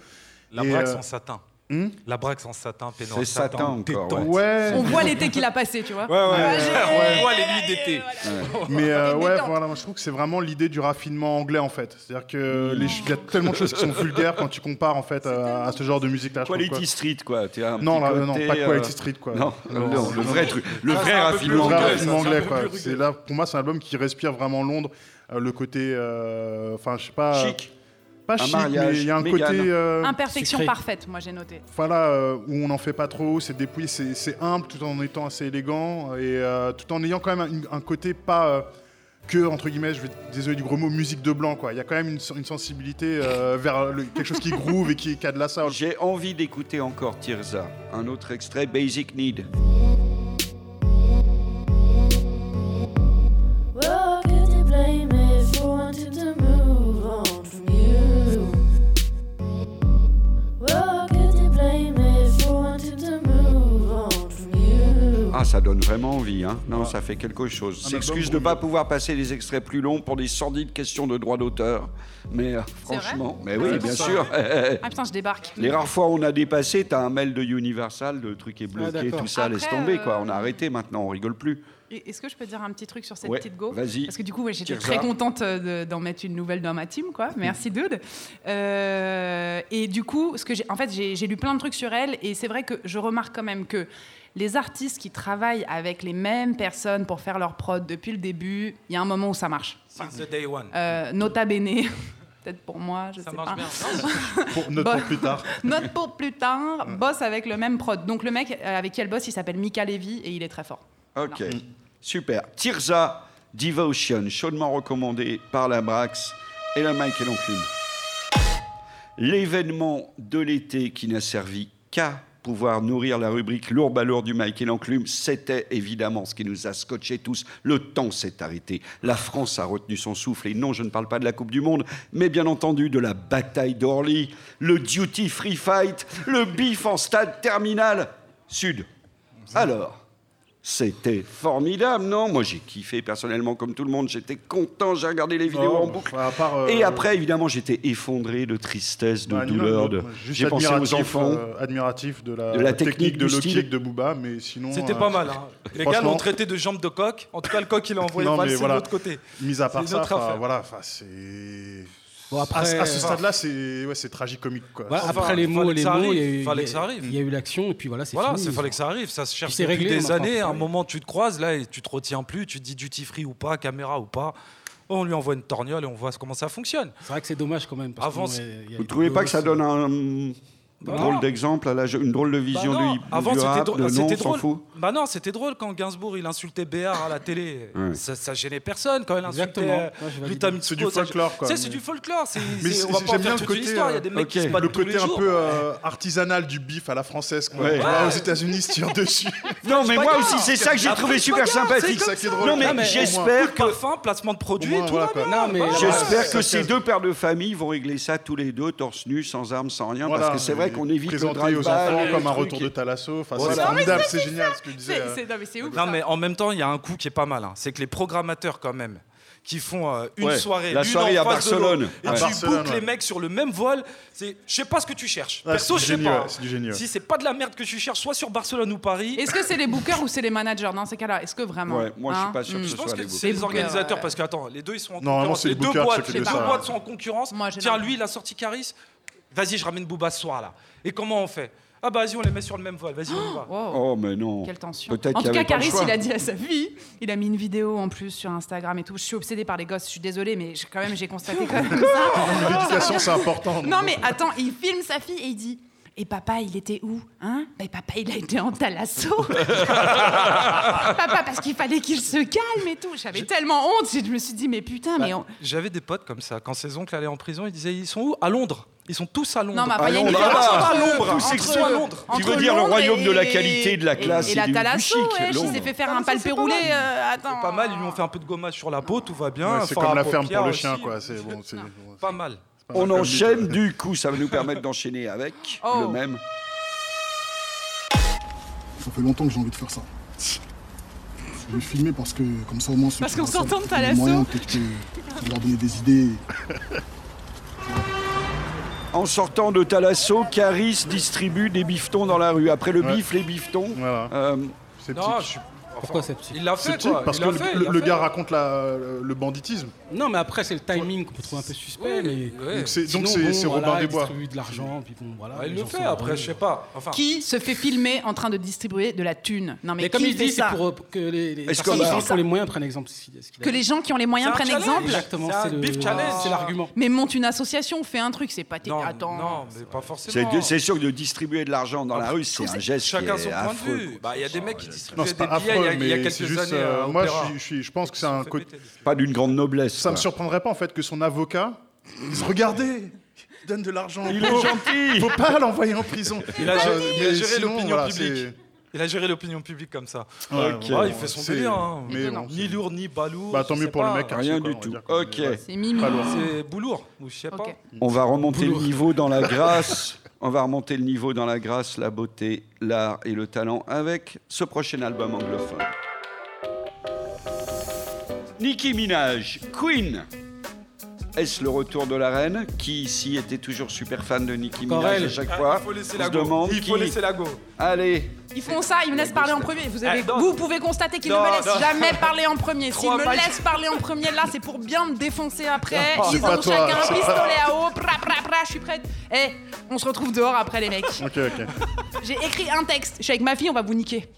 La euh, en satin. Hmm? La braxe en satin, pénard C'est satin encore, ouais. On voit l'été qu'il a passé, tu vois. Ouais, ouais, Ah, ouais, j'ai- ouais, on voit les nuits d'été. Mais euh, ouais, voilà, moi, je trouve que c'est vraiment l'idée du raffinement anglais en fait. C'est-à-dire que les- il y a tellement de choses qui sont vulgaires quand tu compares en fait à, à ce genre de musique-là. Quality quoi. Street, quoi. t'es un Non, là, non, pas euh, Quality Street, quoi. Non, Non, non, le vrai truc. Le Ça, vrai raffinement anglais, c'est quoi. là, pour moi, c'est un album qui respire vraiment Londres. Euh, le côté, euh, enfin, je sais pas. Chic. Pas Un chic, mariage, mais il y a un Mégane. côté. euh, Imperfection Sucré. parfaite, moi j'ai noté. voilà, euh, où on n'en fait pas trop, c'est dépouillé, c'est c'est humble tout en étant assez élégant et euh, tout en ayant quand même un, un côté pas euh, que, entre guillemets, je vais désolé du gros mot, musique de blanc, quoi. Il y a quand même une, une sensibilité euh, vers le- quelque chose qui groove et qui, qui a de la soul. J'ai envie d'écouter encore Tirza. Un autre extrait, Basic Need. Vraiment envie, hein Non, ça fait quelque chose. S'excuse de ne pas pouvoir passer des extraits plus longs pour des sordides questions de droit d'auteur. Mais euh, franchement, mais oui, c'est bien ça. sûr. Ah putain, je débarque. Les rares fois où on a dépassé, t'as un mail de Universal, le truc est bloqué, d'accord. tout ça, Après, laisse tomber, quoi. euh, On a arrêté maintenant, on rigole plus. Est-ce que je peux dire un petit truc sur cette Ouais, petite go? vas-y. Parce que du coup, ouais, j'étais très ça. contente euh, de- d'en mettre une nouvelle dans ma team, quoi. Merci, dude. Euh, et du coup, ce que j'ai, en fait, j'ai lu plein de trucs sur elle, et c'est vrai que je remarque quand même que les artistes qui travaillent avec les mêmes personnes pour faire leur prod depuis le début, il y a un moment où ça marche. Since the day one. Euh, nota bene. Peut-être pour moi, je Ça sais marche pas. bien. Non, Pour, note pour plus tard. Note pour plus tard, bosse avec le même prod. Donc le mec euh, avec qui elle bosse, il s'appelle Mika Levy et il est très fort. Ok, super. Tirza, Devotion, chaudement recommandé par la Brax et la Michael Enclume. L'événement de l'été qui n'a servi qu'à pouvoir nourrir la rubrique lourd balourd du Michael Enclume, c'était évidemment ce qui nous a scotché tous. Le temps s'est arrêté. La France a retenu son souffle. Et non, je ne parle pas de la Coupe du Monde, mais bien entendu de la bataille d'Orly, le duty free fight, le bif en stade terminal sud. Alors, c'était formidable, non? Moi, j'ai kiffé personnellement, comme tout le monde. J'étais content, j'ai regardé les vidéos Non, en boucle. à part, euh, Et après, évidemment, j'étais effondré de tristesse, de bah, douleur. De... J'ai pensé aux enfants. euh, admiratif de la, de la technique, de kick de Booba, mais sinon. C'était euh, pas mal. Hein. Les gars l'ont traité de jambe de coq. En tout cas, le coq, il a envoyé Non, valser mais de l'autre côté. Mis à part ça, voilà, c'est. Bon, À, après, à ce stade-là, c'est ouais, c'est tragicomique, quoi. Voilà, Enfin, après les mots, les mots, il y a eu, fallait il que y ça a- arrive. il y a eu l'action et puis voilà, c'est Voilà, fini. il fallait que ça arrive. Ça se cherche depuis réglé, des années. À un moment, tu te croises, là, et tu te retiens plus. Tu te dis duty free ou pas, caméra ou pas. On lui envoie une torgnole et on voit comment ça fonctionne. C'est vrai que c'est dommage quand même. Parce Avant, que, ouais, il y a Vous eu trouvez pas que ça donne un. Drôle d'exemple, une drôle de vision Bah du, Avant, du c'était rap, drôle. de non, c'était on s'en drôle. fout. Bah non, c'était drôle quand Gainsbourg il insultait Béard à la télé. Ouais. Ça, ça gênait personne quand il insultait Exactement. euh. C'est du folklore, quoi. Tu sais, C'est du folklore. c'est- Mais c'est- on va pas en j'aime bien faire le toute côté, une histoire. Il y a des mecs qui se battent Le tous les côté un jours. peu euh, artisanal du bif à la française. Quoi. Ouais. Aux États-Unis, se tire dessus. Non, mais moi aussi, c'est ça que j'ai Après, trouvé super sympathique. c'est ça qui est drôle. Non, mais j'espère que Parfum, placement de produit, Au moins, tout voilà, va quoi. bien. Non, mais- Voilà. J'espère que ces deux pères de famille vont régler ça tous les deux, torse nu, sans armes, sans rien, parce que c'est vrai qu'on évite le drive aux enfants comme un retour de Talasso. Enfin, c'est formidable, c'est génial ce que je disais. C'est c'est- non, mais c'est ouf. Non, ça. mais en même temps, il y a un coup qui est pas mal. hein. C'est que les programmateurs, quand même, qui font euh, une Ouais, soirée, la l'une soirée en à face de Barcelone. et Ouais. tu Barcelone, ouais. les mecs sur le même vol, c'est, je sais pas ce que tu cherches. Ouais, Perso, c'est je sais pas. hein. du génie, ouais. Si c'est pas de la merde que tu cherches, soit sur Barcelone ou Paris. Est-ce que c'est les bookers ou c'est les managers? Dans ces cas-là Est-ce que vraiment? Ouais, moi, je suis Hein? pas sûr que Hmm. ce Je pense soit que les c'est les organisateurs ouais. parce que attends, les deux ils sont en concurrence. Les les deux boîtes, les deux sont en concurrence. Tiens, lui il a sorti Caris. Vas-y, je ramène Booba ce soir là. Et comment on fait? Ah bah vas-y, on les met sur le même vol. Vas-y, on y va. Wow. Oh, mais non. Quelle tension. En tout cas, Caris, il a dit à sa fille, il a mis une vidéo en plus sur Instagram et tout. Je suis obsédée par les gosses, je suis désolée, mais quand même, j'ai constaté quand même ça. L'éducation, c'est important. Non, mais attends, il filme sa fille et il dit Et papa, il était où Hein? Mais papa, il a été en talasso. papa, parce qu'il fallait qu'il se calme et tout. J'avais tellement honte. Je me suis dit Mais putain, mais. on- J'avais des potes comme ça. Quand ses oncles allaient en prison, ils disaient Ils sont où? À Londres. Ils sont tous à Londres. Non, mais Ah après, il y a une différence là-bas, entre- tous entre- à Londres. Tu veux entre dire le Londres royaume de la et- qualité, de la classe et, et la chic, ouais, il Londres. s'est fait faire Ah, un palpé roulé. euh, attends. Pas mal, ils lui ont fait un peu de gommage sur la peau, tout va bien. Ouais, c'est comme la ferme pour le chien, quoi. C'est bon, c'est- bon, Pas mal. On enchaîne du coup, ça va nous permettre d'enchaîner avec Oh. le même. Ça fait longtemps que j'ai envie de faire ça. Je vais filmer parce que comme ça au moins Parce qu'on s'entend les moyens, peut-être que ça va leur donner des idées. En sortant de Talasso, Caris distribue des bifetons dans la rue. Après le Ouais. bif, les bifetons. Voilà. euh, Non, je suis. Pourquoi c'est petit Il l'a C'est fait, petit quoi. parce il que le, fait, le- il a le fait. gars raconte la- le banditisme. Non, mais après, c'est le timing qu'on peut trouver un peu suspect. mais... Ouais. Donc c'est c'est bon, c'est voilà, Robin il des Bois. distribue de l'argent, puis bon, voilà. Ah, il le fait, après, heureux. je sais pas. Enfin, Qui se fait filmer en train de distribuer de la thune Non, mais, Mais comme qui il fait dit, c'est ça pour euh, que les, les personnes qui ont les moyens prennent exemple. Que les gens qui ont les moyens C'est prennent exemple Exactement, C'est c'est c'est l'argument. Mais monte une association, fais un truc, c'est pas Attends. non, mais pas forcément. c'est c'est sûr que de distribuer de l'argent dans la rue, c'est un geste Chacun qui son est point de affreux. vue. Bah, il y a des mecs qui Non, distribuaient c'est des billets il y a- il y a mais quelques c'est juste. années. euh, à moi, je, suis- je, suis- je pense que c'est un côté. Pas d'une grande noblesse. Ça me quoi. surprendrait pas en fait que son avocat dise regardez, il donne de l'argent. Il est gentil. Il faut pas l'envoyer en prison. Il a Euh, géré, il a mais géré sinon, l'opinion voilà, publique. Il a géré l'opinion publique comme ça. Ouais, Ouais, il fait son délire. hein. Mais bon, Ni lourd, ni balourd. Bah, tant mieux pour le mec. hein. Rien quoi, du on va tout. Ok. C'est Mimi. C'est Boulour, ou je sais Ok. pas. On va remonter Boulour. le niveau dans la grâce. On va remonter le niveau dans la grâce, la beauté, l'art et le talent avec ce prochain album anglophone. Nicki Minaj, Queen. Est-ce le retour de la reine? Qui ici était toujours super fan de Nicki Minaj à chaque Ah, fois? Il faut laisser On la go. demande Il faut qui laisser la go. Allez, Ils font ça, ils me laissent parler en premier. Vous, avez, Ah, vous pouvez constater qu'ils ne me laissent non. jamais parler en premier. S'ils me laissent parler en premier, là, c'est pour bien me défoncer après. Non, Ils ont toi, chacun un pistolet à eau. Pra, pra, pra, je suis prête. Eh, on se retrouve dehors après, les mecs. Ok, ok. J'ai écrit un texte. Je suis avec ma fille, on va vous niquer.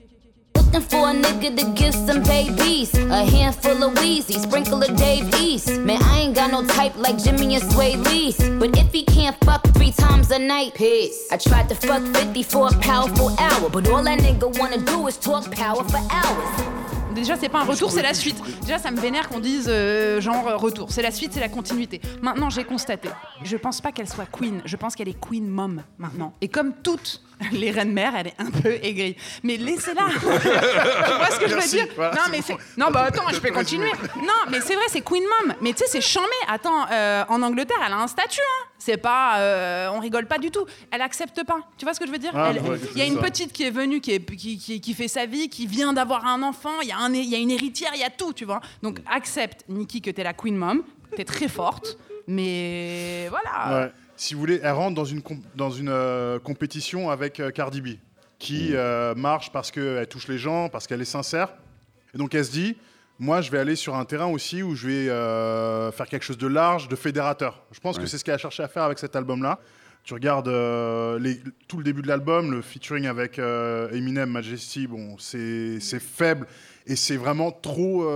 Looking for a nigga to give some babies. A handful of Wheezy, sprinkle of Dave East. Man, I ain't got no type like Jimmy and Sway Lee. But if he can't fuck three times a night, peace. I tried to fuck 50 for a powerful hour. But all that nigga wanna do is talk power for hours. Déjà, c'est pas un retour, c'est la suite. Déjà, ça me vénère qu'on dise euh, genre euh, retour. C'est la suite, c'est la continuité. Maintenant, j'ai constaté. Je pense pas qu'elle soit queen. Je pense qu'elle est queen mom maintenant. Et comme toutes les reines mères, elle est un peu aigrie. Mais laissez-la. tu vois ce que je veux dire? Voilà, Non, mais c'est. Non, bah attends, je peux continuer. Non, mais c'est vrai, c'est queen mom. Mais tu sais, c'est chambé. Attends, euh, en Angleterre, elle a un statut. Hein. C'est pas, euh, on rigole pas du tout. Elle accepte pas. Tu vois ce que je veux dire? Ah, ouais, Il y a une ça. petite qui est venue, qui, est, qui, qui, qui fait sa vie, qui vient d'avoir un enfant. Il y, a un, y a une héritière, il y a tout, tu vois. Donc accepte, Nikki, que t'es la queen mom. T'es très forte, mais voilà. Ouais. Si vous voulez, elle rentre dans une, dans une euh, compétition avec euh, Cardi B, qui euh, marche parce qu'elle touche les gens, parce qu'elle est sincère. Et donc elle se dit, moi je vais aller sur un terrain aussi où je vais faire quelque chose de large, de fédérateur. Je pense que c'est ce qu'elle a cherché à faire avec cet album-là. Tu regardes les- tout le début de l'album, le featuring avec Eminem, Majesty, bon, c'est c'est faible et c'est vraiment trop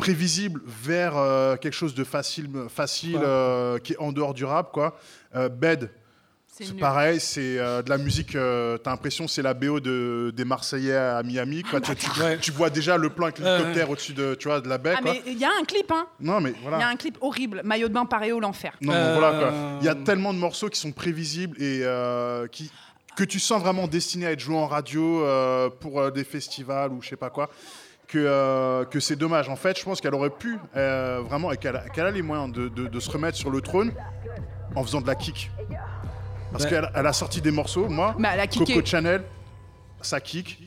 prévisible vers euh, quelque chose de facile, facile Ouais. euh, qui est en dehors du rap, quoi. Euh, Bed, C'est pareil, c'est euh, de la musique. euh, T'as l'impression que c'est la BO de, des Marseillais à Miami. Quoi. tu, tu- tu vois déjà le plan avec l'hélicoptère au-dessus de, tu vois, de la baie. Ah, quoi. mais il y a un clip, hein. Non, mais Il y a un clip horrible. Maillot de bain pareil au l'enfer. Non, Euh, non, voilà, quoi. Il y a tellement de morceaux qui sont prévisibles et euh, qui, que tu sens vraiment destinés à être joués en radio euh, pour euh, des festivals ou je sais pas quoi. Que, euh, que c'est dommage. En fait, je pense qu'elle aurait pu euh, vraiment, et qu'elle a, les moyens de, de- de se remettre sur le trône en faisant de la kick. Parce Ouais. qu'elle elle a sorti des morceaux, moi, Mais elle a kické. Coco Chanel, ça kick.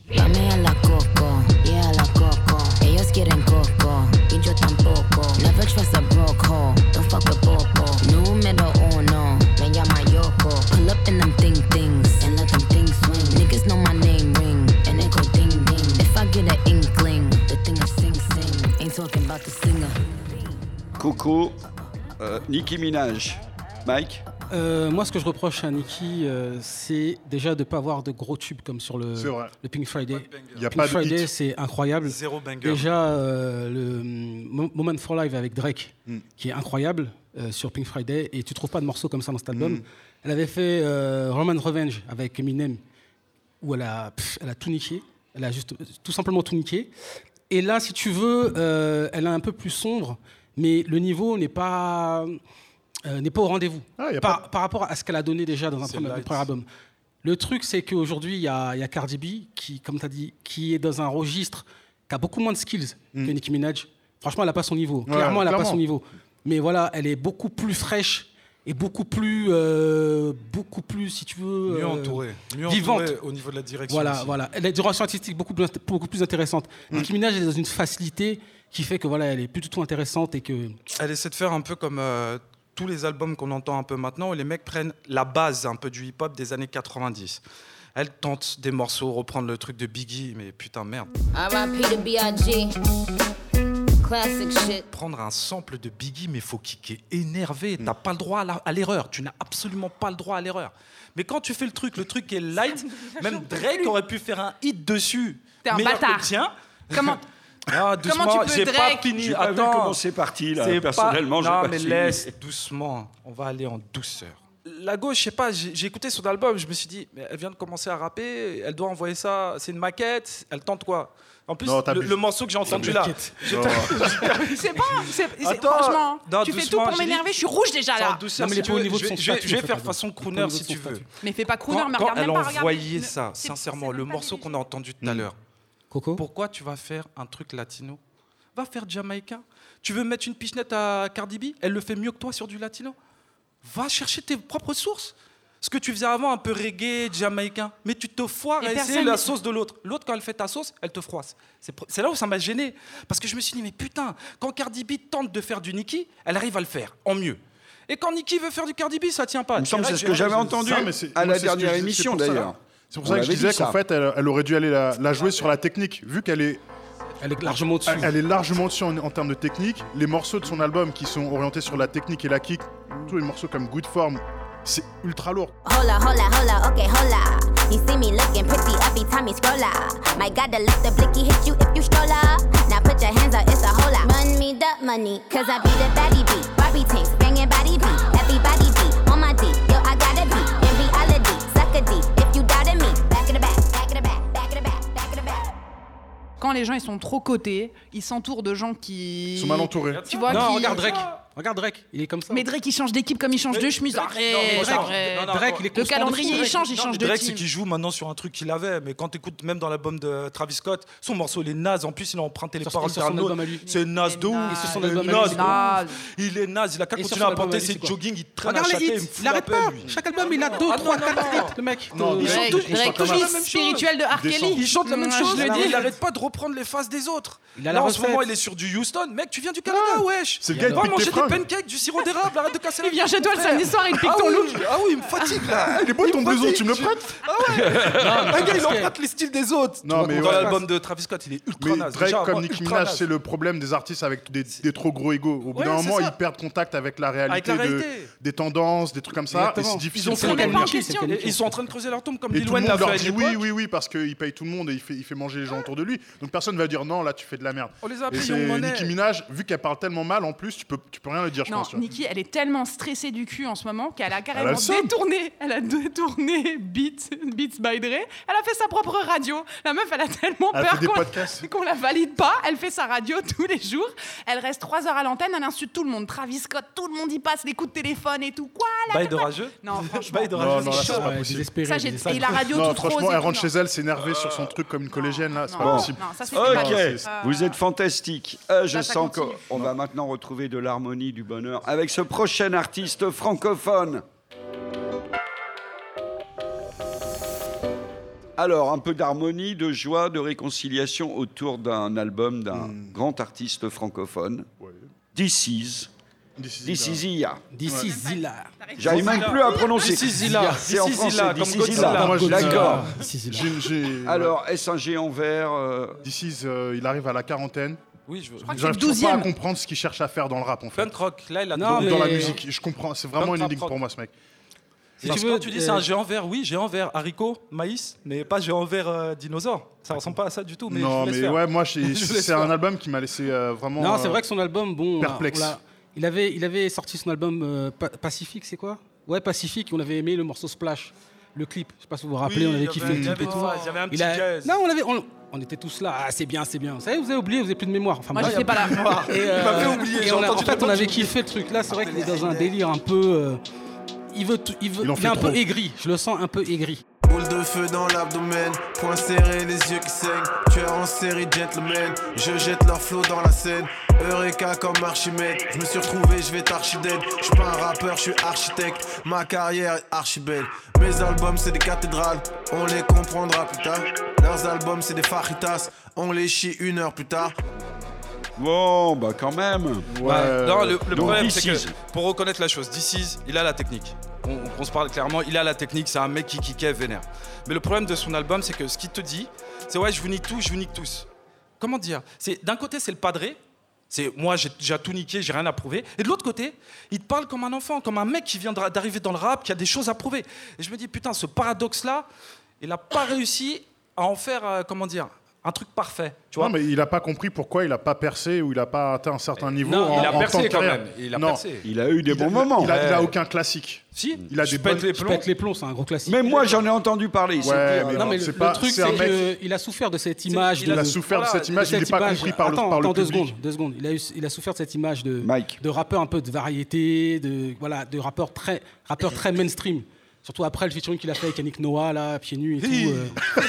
Uno, me llama Yoko. Pull up in them thing things, Coco, euh, Nicki Minaj. Mike Euh, moi, ce que je reproche à Nicki, euh, c'est déjà de ne pas avoir de gros tubes comme sur le, C'est vrai. le Pink Friday. Il y a Pink pas de Friday, c'est incroyable. Zéro banger. Déjà, euh, le Moment for Life avec Drake, Mm. qui est incroyable euh, sur Pink Friday, et tu trouves pas de morceau comme ça dans cet album? Mm. Elle avait fait euh, Roman Revenge avec Eminem, où elle a, pff, elle a tout niqué. Elle a juste tout simplement tout niqué. Et là, si tu veux, euh, elle est un peu plus sombre, mais le niveau n'est pas, euh, n'est pas au rendez-vous Ah, par, pas- par rapport à ce qu'elle a donné déjà dans un premier, album. Le truc, c'est qu'aujourd'hui, il y a, il y a Cardi B qui, comme tu as dit, qui est dans un registre qui a beaucoup moins de skills que Nicki Minaj. Franchement, elle n'a pas son niveau. Ouais, Clairement, elle n'a pas son niveau. Mais voilà, elle est beaucoup plus fraîche et beaucoup plus, euh, beaucoup plus, si tu veux, Mieux euh, entourée. Mieux vivante. entourée au niveau de la direction. Voilà, aussi. voilà. Elle a une direction artistique beaucoup plus, beaucoup plus intéressante. Mm. Nicki Minaj est dans une facilité qui fait que voilà, elle est plus du tout intéressante et que Elle essaie de faire un peu comme euh, tous les albums qu'on entend un peu maintenant, où les mecs prennent la base un peu du hip-hop des années 90. Elle tente des morceaux, reprendre le truc de Biggie, mais putain, merde. Classic shit. Prendre un sample de Biggie, mais faut kicker énervé. T'as pas le droit à l'erreur. Tu n'as absolument pas le droit à l'erreur. Mais quand tu fais le truc, le truc est light, même Drake aurait pu faire un hit dessus. T'es un bâtard. Comment Ah, doucement, Comment tu peux j'ai pas Drake fini. Pas vu Attends. comment c'est parti, là. C'est Personnellement, pas... j'ai Non, pas mais laisse doucement. On va aller en douceur. La gauche, je sais pas, j'ai écouté son album, je me suis dit, mais elle vient de commencer à rapper, elle doit envoyer ça, c'est une maquette, elle tente quoi? En plus, Non, le, morceau que j'ai entendu là. C'est pas. c'est- franchement, non, tu fais tout pour m'énerver. Je suis rouge déjà là. douceur, Non, mais si pas au niveau de Je son vais- je vais- statut, je en vais fait, faire façon crooner si tu veux. Mais fais pas crooner, Quand, mais quand regarde elle même a envoyé ça, sincèrement, le morceau qu'on a entendu tout à l'heure, Coco. pourquoi tu vas faire un truc latino? Va faire jamaïcain. Tu veux mettre une pichenette à Cardi B? Elle le fait mieux que toi sur du latino? Va chercher tes propres sources. Ce que tu faisais avant, un peu reggae, jamaïcain. Mais tu te foires Et à essayer la sauce de l'autre. L'autre, quand elle fait ta sauce, elle te froisse. C'est là où ça m'a gêné. Parce que je me suis dit, mais putain, quand Cardi B tente de faire du Nicki, elle arrive à le faire, en mieux. Et quand Nicki veut faire du Cardi B, ça tient pas. Il me semble que c'est ce que j'avais entendu Ça, mais c'est- à la c'est ce que dernière émission, pour ça. d'ailleurs. C'est pour On ça que je disais qu'en fait, elle, elle aurait dû aller la, la jouer sur la technique, vu qu'elle est, Elle est largement dessus. elle est largement dessus en, en termes de technique. Les morceaux de son album qui sont orientés sur la technique et la kick, tous les morceaux comme Good Form, c'est ultra lourd. Hola, hola, hola, okay, hola. You see me looking pretty every time you scroll up. My gotta let the blicky hit you if you stroll up. Now put your hands up, it's a hola. Run me the money, cause I be the baddie beat. Barbie tanks, banging body beat. Everybody beat on my D. Yo, I gotta be in reality. Suck a D Quand les gens ils sont trop cotés, ils s'entourent de gens qui. Ils sont mal entourés. Tu vois non, qui- regarde Drake. Regarde Drake, il est comme ça. Mais Drake il change d'équipe comme il change de chemise. Drake- Arrête, non, mais Drake- arrête. non, non, Drake, il est Le calendrier il change, il change de Drake, c'est qu'il joue maintenant sur un truc qu'il avait, mais quand tu écoutes même dans l'album de Travis Scott, son morceau il est naze. En plus, il a emprunté les paroles lui. C'est naze de ouf. Il est naze. Il est naze. Il a qu'à continuer à porter ses jogging. Il traîne à Regarde les chaque il il arrête pas. Chaque album, il a 2, Ah, 3, non, non, 4 non. hits, le mec. Euh, sont tout tous la même spirituel de R. Kelly. Il chante la même Mm, chose, il arrête pas de reprendre les faces des autres. Il Là, en ce moment, il est sur du Houston. Mec, tu viens du Canada, wesh. C'est le Il gars, il des pancakes, du sirop d'érable, arrête de casser la Il vient vie, chez toi le samedi soir, il pique Ah ton oui, look. Ah oui, il me fatigue là. Il est beau ton me blouson, tu me le prêtes Ah ouais. Un gars, il emprunte les styles des autres. Non, mais Dans l'album de Travis Scott, il est ultra Mais naze. Drake, comme Nicki Minaj, c'est le problème des artistes avec des, trop gros égaux. Au bout d'un moment, ils perdent contact avec la réalité, des tendances, des trucs comme ça. Et c'est Ils difficile Ils sont en train de creuser leur tombe comme Lil Wayne l'a fait leur à dit oui, oui, oui, parce qu'il paye tout le monde et il fait, il manger les gens autour de lui. Donc personne va dire non, là tu fais de la merde. On les a. Nicki Minaj, vu qu'elle parle tellement mal en plus, tu peux, tu peux rien le dire, je Non, pense. Nikki, elle est tellement stressée du cul en ce moment qu'elle a Elle a carrément détourné. Elle a détourné Beats, Beats by Dre. Elle a fait sa propre radio. La meuf, elle a tellement Elle peur qu'on- la valide pas. Elle fait sa radio tous les jours. Elle reste trois heures à l'antenne. Elle insulte tout le monde. Travis Scott, tout le monde y passe les coups de téléphone et tout. Quoi la Bail de rageux Non, franchement. Bail de rageux, c'est pas Ouais, possible. Ça, j'ai- désespéré. et la radio Non, toute franchement, elle rentre chez elle, s'énerver sur son truc comme une collégienne, là, c'est pas Non, possible. non, ça, c'est Ok, pas possible. vous êtes fantastique. Euh, je sens qu'on va maintenant retrouver de l'harmonie, du bonheur avec ce prochain artiste francophone. Alors, un peu d'harmonie, de joie, de réconciliation autour d'un album d'un grand artiste francophone. This is. This is Ia. D'ici Zilla. J'arrive même plus à prononcer. This is Zilla. C'est en This is français. This is D'accord. Alors, est-ce un géant vert euh, This is, euh, il arrive à la quarantaine. Oui, je veux. crois que c'est le toujours pas à 12e. comprendre ce qu'il cherche à faire dans le rap, en fait. Punk rock, là, il a Non, Dans, tout. dans la mais- musique, je comprends. C'est vraiment Punk une rap énigme rock. pour moi, ce mec. Si Parce tu que veux, quand tu dis euh, c'est un géant vert, oui, géant vert, haricot, maïs, mais pas géant vert euh, dinosaure. Ça ressemble pas à ça du tout. Mais je non, vous laisse mais faire. ouais, moi, j'ai- Je vous laisse c'est un faire. album qui m'a laissé euh, vraiment. Non, c'est euh, vrai que son album, bon, perplexe. on l'a- il, avait, il avait sorti son album euh, Pa- Pacifique, c'est quoi? Ouais, Pacifique, on avait aimé le morceau Splash, le clip. Je sais pas si vous vous rappelez, Oui, on avait kiffé le clip et tout. il y avait un Il petit a- jazz. Non, on, avait, on, on était tous là, ah, c'est bien, c'est bien. Vous savez, vous avez oublié, vous avez plus de mémoire. Enfin, Moi, bref. j'étais pas là. Et, euh, Il m'a fait oublier, et j'ai on a- en entendu fait, on avait kiffé le truc. Là, c'est vrai qu'il est dans un délire un peu. euh, il veut, tout- il veut, Il en il est fait un peu aigri. Je le sens un peu aigri. Boule de feu dans l'abdomen, point serré, les yeux qui saignent. Tueur en série, gentleman. Je jette leur flot dans la scène. Eureka comme Archimède. Je me suis retrouvé, je vais t'archidède. Je suis pas un rappeur, je suis architecte. Ma carrière est archi belle. Mes albums, c'est des cathédrales. On les comprendra plus tard. Leurs albums, c'est des fajitas. On les chie une heure plus tard. Bon, bah quand même. Bah, non, le, le donc problème, c'est que pour reconnaître la chose, Is, il a la technique. On, on se parle clairement, il a la technique, c'est un mec qui kickait vénère. Mais le problème de son album, c'est que ce qu'il te dit, c'est ouais, je vous nique tous, je vous nique tous. Comment dire? C'est D'un côté, c'est le padré. C'est moi, j'ai déjà tout niqué, j'ai rien à prouver. Et de l'autre côté, il te parle comme un enfant, comme un mec qui vient d'a- d'arriver dans le rap, qui a des choses à prouver. Et je me dis, putain, ce paradoxe-là, il n'a pas réussi à en faire, euh, comment dire, un truc parfait. Tu vois Non, mais il a pas compris pourquoi il a pas percé ou il a pas atteint un certain niveau. Non, en, il a en percé quand carrière. même, il a non. percé. Il a eu des Il a- bons moments. Il a, il a Ouais. aucun classique. Si, Il a je des pète bonnes- les Je plombs. pète les plombs, c'est un gros classique. Mais moi, j'en ai entendu parler. Ouais, dire, mais alors. Non, mais c'est le, pas- le truc, c'est mec- qu'il a souffert de cette image. Il de, a souffert de cette image, de il n'est cette pas compris par le, attends, par le attends, deux public. secondes, deux secondes. Il a, eu- il a souffert de cette image de, Mike. de rappeur un peu de variété, de, voilà, de rappeur très, rappeur très mainstream. Surtout après le featuring qu'il a fait avec Yannick Noah, là, pieds nus et tout, euh,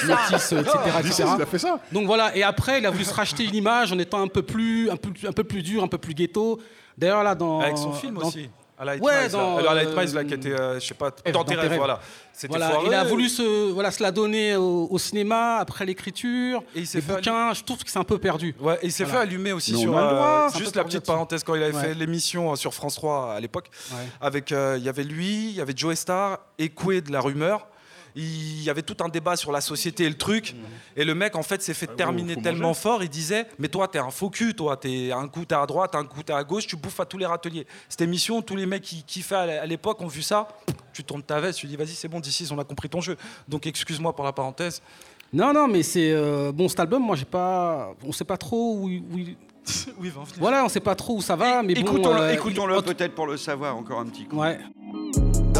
Métis, euh, etc. This etc. Il a fait ça. Donc voilà, et après, il a voulu se racheter une image en étant un peu plus, un peu, un peu plus dur, un peu plus ghetto. D'ailleurs, là, dans. Avec son film dans- aussi. À Light Ouais, Miles, dans, là. Euh, à Light euh, là, qui était, euh, je sais pas, dans tes rêves, voilà. C'était Voilà, foireux. il a voulu se, voilà, se la donner au, au cinéma, après l'écriture, Et il s'est les fait bouquins. Je trouve que c'est un peu perdu. Ouais, et il s'est Voilà. fait allumer aussi sur. droit. euh, un juste la petite parenthèse, quand il avait Ouais. fait l'émission euh, sur France 3 à l'époque, Ouais. avec, euh, il y avait lui, il y avait Joe Star, Ekwe de la rumeur. Il y avait tout un débat sur la société et le truc. Et le mec, en fait, s'est fait terminer faut tellement manger. fort. Il disait Mais toi, t'es un faux cul, toi. T'es un coup, t'es à droite, un coup, t'es à gauche. Tu bouffes à tous les râteliers. Cette émission, tous les mecs qui kiffaient à l'époque ont vu ça. Tu tournes ta veste, tu dis Vas-y, c'est bon, d'ici, on a compris ton jeu. Donc, excuse-moi pour la parenthèse. Non, non, mais c'est euh, bon cet album. Moi, j'ai pas, on sait pas trop où, il- où il- oui, va en venir. voilà, on sait pas trop où ça va, mais bon. Écoutons-le euh, écoutons-le peut-être pour le savoir encore un petit coup. Ouais.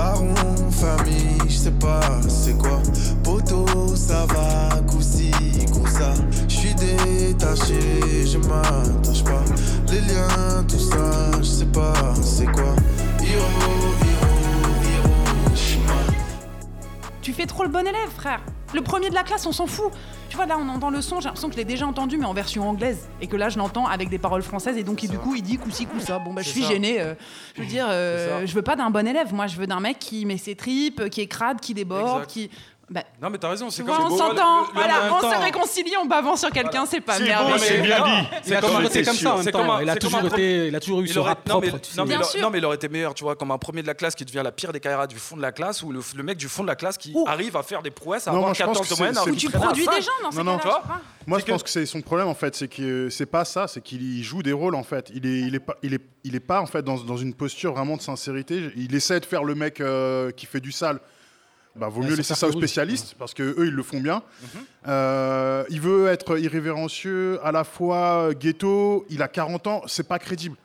Daron, famille, je sais pas c'est quoi. Poto, ça va, coussi, coussa. Je suis détaché, je m'attache pas. Les liens, tout ça, je sais pas c'est quoi. Hiro, Tu fais trop le bon élève, frère. Le premier de la classe, on s'en fout. Tu vois, là, on entend le son, j'ai l'impression que je l'ai déjà entendu, mais en version anglaise. Et que là, je l'entends avec des paroles françaises. Et donc, il- du coup, il dit coup-ci, coup-ça. Bon, bah, je suis gênée. euh, je veux dire, euh, je veux pas d'un bon élève. Moi, je veux d'un mec qui met ses tripes, qui est crade, qui déborde, Exact. qui. Bah, Non, mais t'as raison. tu C'est vois, comme on s'entend. Voilà, on se réconcilie en bavant sur quelqu'un, c'est pas C'est merveilleux. bon, c'est bien dit. Il a comme- toujours été c'est comme ça en C'est même comme temps. un- Il a c'est comme toujours été, il a toujours eu Il ce aurait- rap non, mais, propre. non, mais Bien il a- sûr. non, mais il aurait été meilleur, tu vois, comme un premier de la classe qui devient la pire des carrières du fond de la classe, ou le, le mec du fond de la classe qui Ouh. arrive à faire des prouesses, à Non, avoir moi, je pense 14 que de moyenne, c'est- c'est- Ou tu produis des gens dans ces Non, non, cas-là. Moi, C'est je pense que- que c'est son problème en fait, c'est que c'est pas ça, c'est qu'il joue des rôles en fait. Il est, il est pas, il est, il est pas en fait dans, dans une posture vraiment de sincérité. Il essaie de faire le mec euh, qui fait du sale. Bah, vaut Ouais, mieux laisser ça aux spécialistes parce que eux ils le font bien. Euh, il veut être irrévérencieux, à la fois ghetto. Il a 40 ans, c'est pas crédible.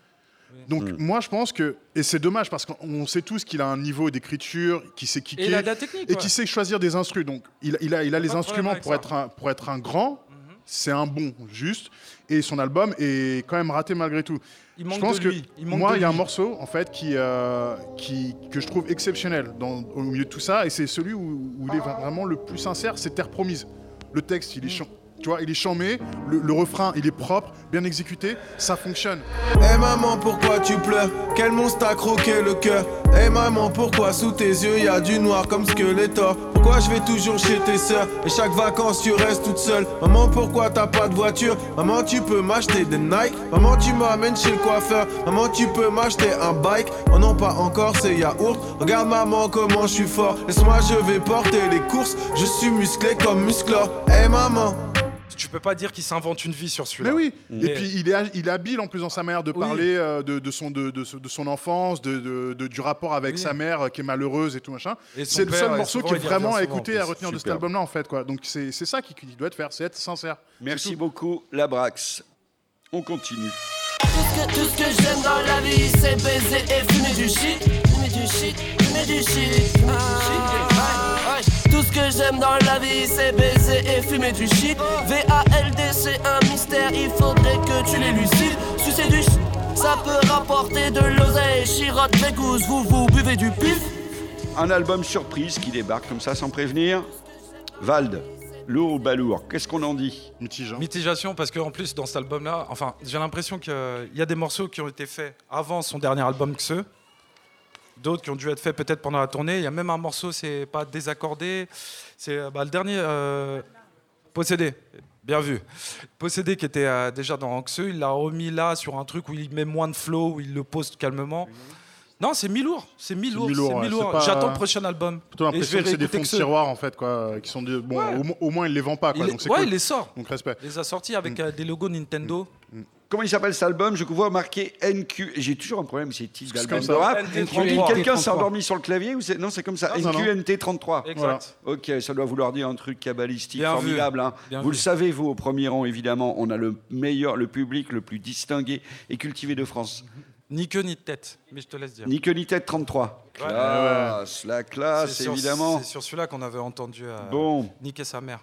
Donc Mm. moi je pense que et c'est dommage parce qu'on sait tous qu'il a un niveau d'écriture, qui sait kicker Et il a de la technique, et qui sait choisir des instrus. Donc il, il a, il a les instruments pour ça. être un, pour être un grand. C'est un bon juste et son album est quand même raté malgré tout. Il manque je pense de que lui. Il manque moi il y a un morceau en fait qui, euh, qui que je trouve exceptionnel dans, au milieu de tout ça et c'est celui où, où il est vraiment le plus sincère, c'est Terre promise. Le texte il est chant- tu vois, il est chamé, le, refrain il est propre, bien exécuté, ça fonctionne. Eh maman, pourquoi tu pleures? Quel monstre t'a croqué le cœur? Eh maman, pourquoi sous tes yeux y a du noir comme Skeletor Pourquoi je vais toujours chez tes sœurs? Et chaque vacances tu restes toute seule. Maman, pourquoi t'as pas de voiture? Maman, tu peux m'acheter des Nike? Maman, tu m'amènes chez le coiffeur? Maman, tu peux m'acheter un bike? Oh non, pas encore, c'est yaourt. Regarde maman, comment je suis fort. Laisse-moi, je vais porter les courses. Je suis musclé comme musclor. Eh maman Tu peux pas dire qu'il s'invente une vie sur celui-là. Mais oui, Mm. et puis il est, il est habile en plus dans sa manière de Oui. parler euh, de, de son, de, de, de son enfance, de, de- de- du rapport avec Oui. sa mère euh, qui est malheureuse et tout machin. C'est le seul morceau qui est vraiment à écouter et à retenir de cet album-là en fait. Quoi. Donc c'est c'est ça qu'il doit être faire, c'est être sincère. Merci beaucoup, Labrax. On continue. Tout ce que, tout ce que j'aime dans la vie, c'est baiser et fumer du shit. Fumer du shit, fumer du shit, fumer du shit. Tout ce que j'aime dans la vie, c'est baiser et fumer du shit. VALD, c'est un mystère, il faudrait que tu l'élucides. Sucer du shit, ça peut rapporter de l'oseille. Chirotte, végouze, vous, vous buvez du pif. Un album surprise qui débarque comme ça sans prévenir. Vald, lourd ou balourd, qu'est-ce qu'on en dit? Mitigé. Mitigation parce qu'en plus dans cet album-là, enfin j'ai l'impression qu'il y a des morceaux qui ont été faits avant son dernier album que ceux, d'autres qui ont dû être faits peut-être pendant la tournée. Il y a même un morceau, c'est pas désaccordé, c'est euh, bah, le dernier euh, Possédé. Bien vu. Possédé qui était euh, déjà dans Anxeux, il l'a remis là sur un truc où il met moins de flow, où il le pose calmement. Non, c'est mi-lourd, c'est mi-lourd, ouais, J'attends le prochain album. Plutôt l'impression que c'est des fonds de tiroir en fait, quoi, qui sont bon, au, mo- au moins il les vend pas, quoi. Il- donc ouais, cool. il les sort. Donc respect. Il les a sortis avec euh, des logos Nintendo. Comment il s'appelle cet album Je vois marqué NQ. J'ai toujours un problème, ces titres C'est d'albums comme de ça. rap. NT33. On dit que Quelqu'un s'est 33. endormi sur le clavier ou c'est Non, c'est comme ça. Non, non, non. NQNT33. Exact. Ok, ça doit vouloir dire un truc cabalistique formidable. hein. Vous vu. le savez, vous, au premier rang, évidemment, on a le meilleur, le public le plus distingué et cultivé de France. Ni queue ni tête, mais je te laisse dire. Ni que ni tête 33. Ouais. Classe, la classe, C'est sur- évidemment. C'est sur celui-là qu'on avait entendu euh, Bon. niquer sa mère.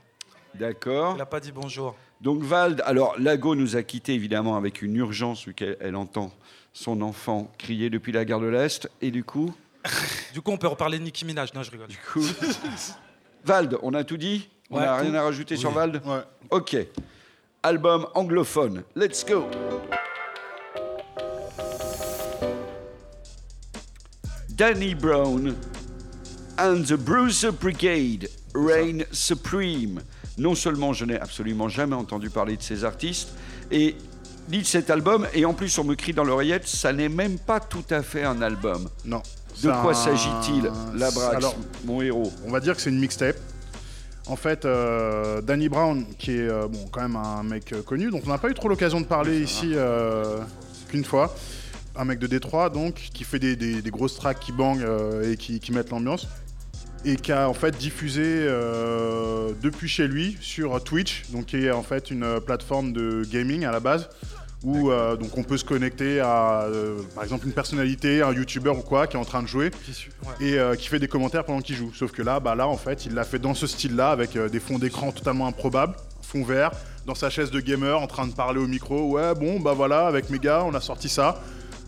D'accord. Il n'a pas dit bonjour. Donc Vald, alors Lago nous a quittés évidemment avec une urgence vu qu'elle elle entend son enfant crier depuis la gare de l'Est. Et du coup, Du coup, on peut reparler de Nicki Minaj. Non, je rigole. du coup Vald, on a tout dit? On Ouais, n'a rien à rajouter sur. Vald? Ouais. Ok. Album anglophone. Let's go. Danny Brown and the Bruiser Brigade reign supreme. Non seulement je n'ai absolument jamais entendu parler de ces artistes, et ni de cet album, et en plus on me crie dans l'oreillette, ça n'est même pas tout à fait un album. Non. De quoi un- s'agit-il, Labrax, Alors, mon héros? on va dire que c'est une mixtape. En fait, euh, Danny Brown, qui est euh, bon, quand même un mec euh, connu, donc on n'a pas eu trop l'occasion de parler ici euh, qu'une fois. Un mec de Détroit, donc, qui fait des, des- des grosses tracks qui bangent et qui, qui mettent l'ambiance. Et qui a en fait diffusé euh, depuis chez lui sur Twitch, donc qui est en fait une euh, plateforme de gaming à la base, où euh, donc on peut se connecter à, euh, par exemple, une personnalité, un YouTuber ou quoi, qui est en train de jouer ouais. et euh, qui fait des commentaires pendant qu'il joue. Sauf que là, bah là en fait, il l'a fait dans ce style-là, avec des fonds d'écran totalement improbables, fond vert, dans sa chaise de gamer, en train de parler au micro. Ouais, bon, bah voilà, avec mes gars, on a sorti ça.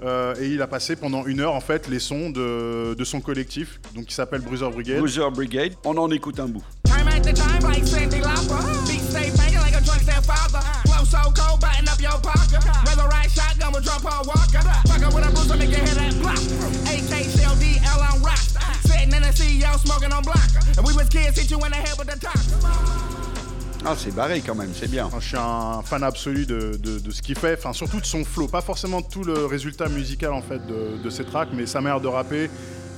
Euh, et il a passé pendant une heure en fait les sons de, de son collectif, donc qui s'appelle Bruiser Brigade. Bruiser Brigade. On en écoute un bout. Smoking on block. And we was kids, hit you in the head with the top. Ah, c'est barré quand même, c'est bien. Je suis un fan absolu de, de- de ce qu'il fait, enfin surtout de son flow, pas forcément tout le résultat musical en fait de, de ses tracks, mais sa manière de rapper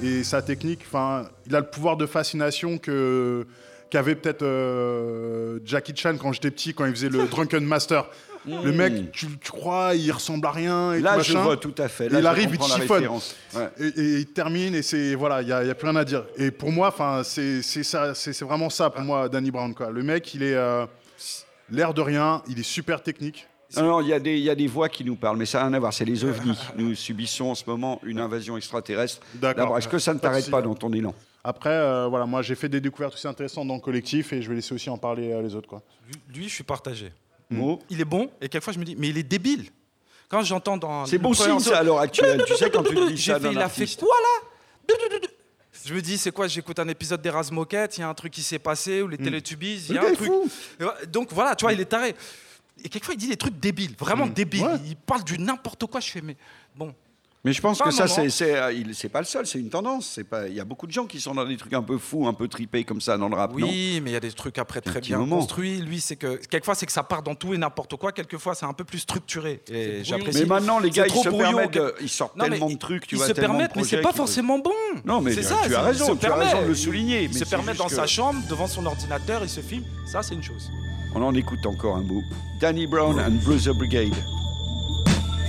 et sa technique. Enfin, il a le pouvoir de fascination que qu'avait peut-être euh, Jackie Chan quand j'étais petit, quand il faisait le Drunken Master. Le mec, tu, tu crois, il ressemble à rien. Et Là, tout, je vois tout à fait. Là, il arrive, il te chiffonne. Ouais. Et, et il termine, et c'est. Voilà, il n'y a, il y a plus rien à dire. Et pour moi, enfin, c'est c'est ça, c'est c'est vraiment ça pour moi, Danny Brown. Quoi. Le mec, il est. euh, L'air de rien, il est super technique. Non, non, il y, a des- il y a des voix qui nous parlent, mais ça n'a rien à voir, c'est les ovnis. Nous subissons en ce moment une invasion extraterrestre. D'accord. Est-ce que ça ne t'arrête pas dans ton élan? Après, euh, voilà, moi, j'ai fait des découvertes aussi intéressantes dans le collectif, et je vais laisser aussi en parler euh, les autres. Quoi. Lui, je suis partagé. Mo Il est bon, et quelquefois, je me dis, mais il est débile. Quand j'entends dans. C'est bon signe, ça, à l'heure actuelle. Tu sais, quand tu dis ça fait, il a fait quoi là? Je me dis, c'est quoi J'écoute un épisode des Moquette, il y a un truc qui s'est passé, ou les Teletubbies, il y a un truc. fou. Donc voilà, tu vois, il est taré. Et quelquefois, il dit des trucs débiles, vraiment débiles. Il parle du n'importe quoi. Je fais, mais bon. Mais je pense Pas que ça, moment. c'est- c'est euh, c'est pas le seul, c'est une tendance. Il y a beaucoup de gens qui sont dans des trucs un peu fous, un peu tripés comme ça dans le rap, non Oui, mais il y a des trucs après très bien moment. construits. Lui, c'est que quelquefois c'est que ça part dans tout et n'importe quoi. Quelquefois, c'est un peu plus structuré. Et j'apprécie. Mais maintenant, les gars, ils se permettent, de- ils sortent Non, tellement de trucs, tu ils vois, se permettent, mais c'est pas forcément bon. Non, mais c'est tu- ça. tu as raison, tu as raison de le souligner, Il se permet dans sa chambre, devant son ordinateur, il se filme. Ça, c'est une chose. On en écoute encore un bout. Danny Brown and Bruiser Brigade.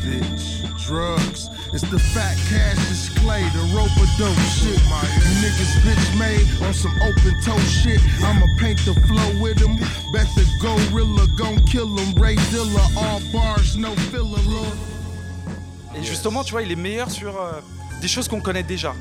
Bitch. Drugs, it's the fat cash display, the rope a dope shit. My niggas bitch made on some open toe shit. I'ma paint the flow with them. Bet the gorilla gon' kill him. Ray Dilla, all bars, no filler. Et justement, tu vois, il est meilleur sur euh, des choses qu'on connaît déjà.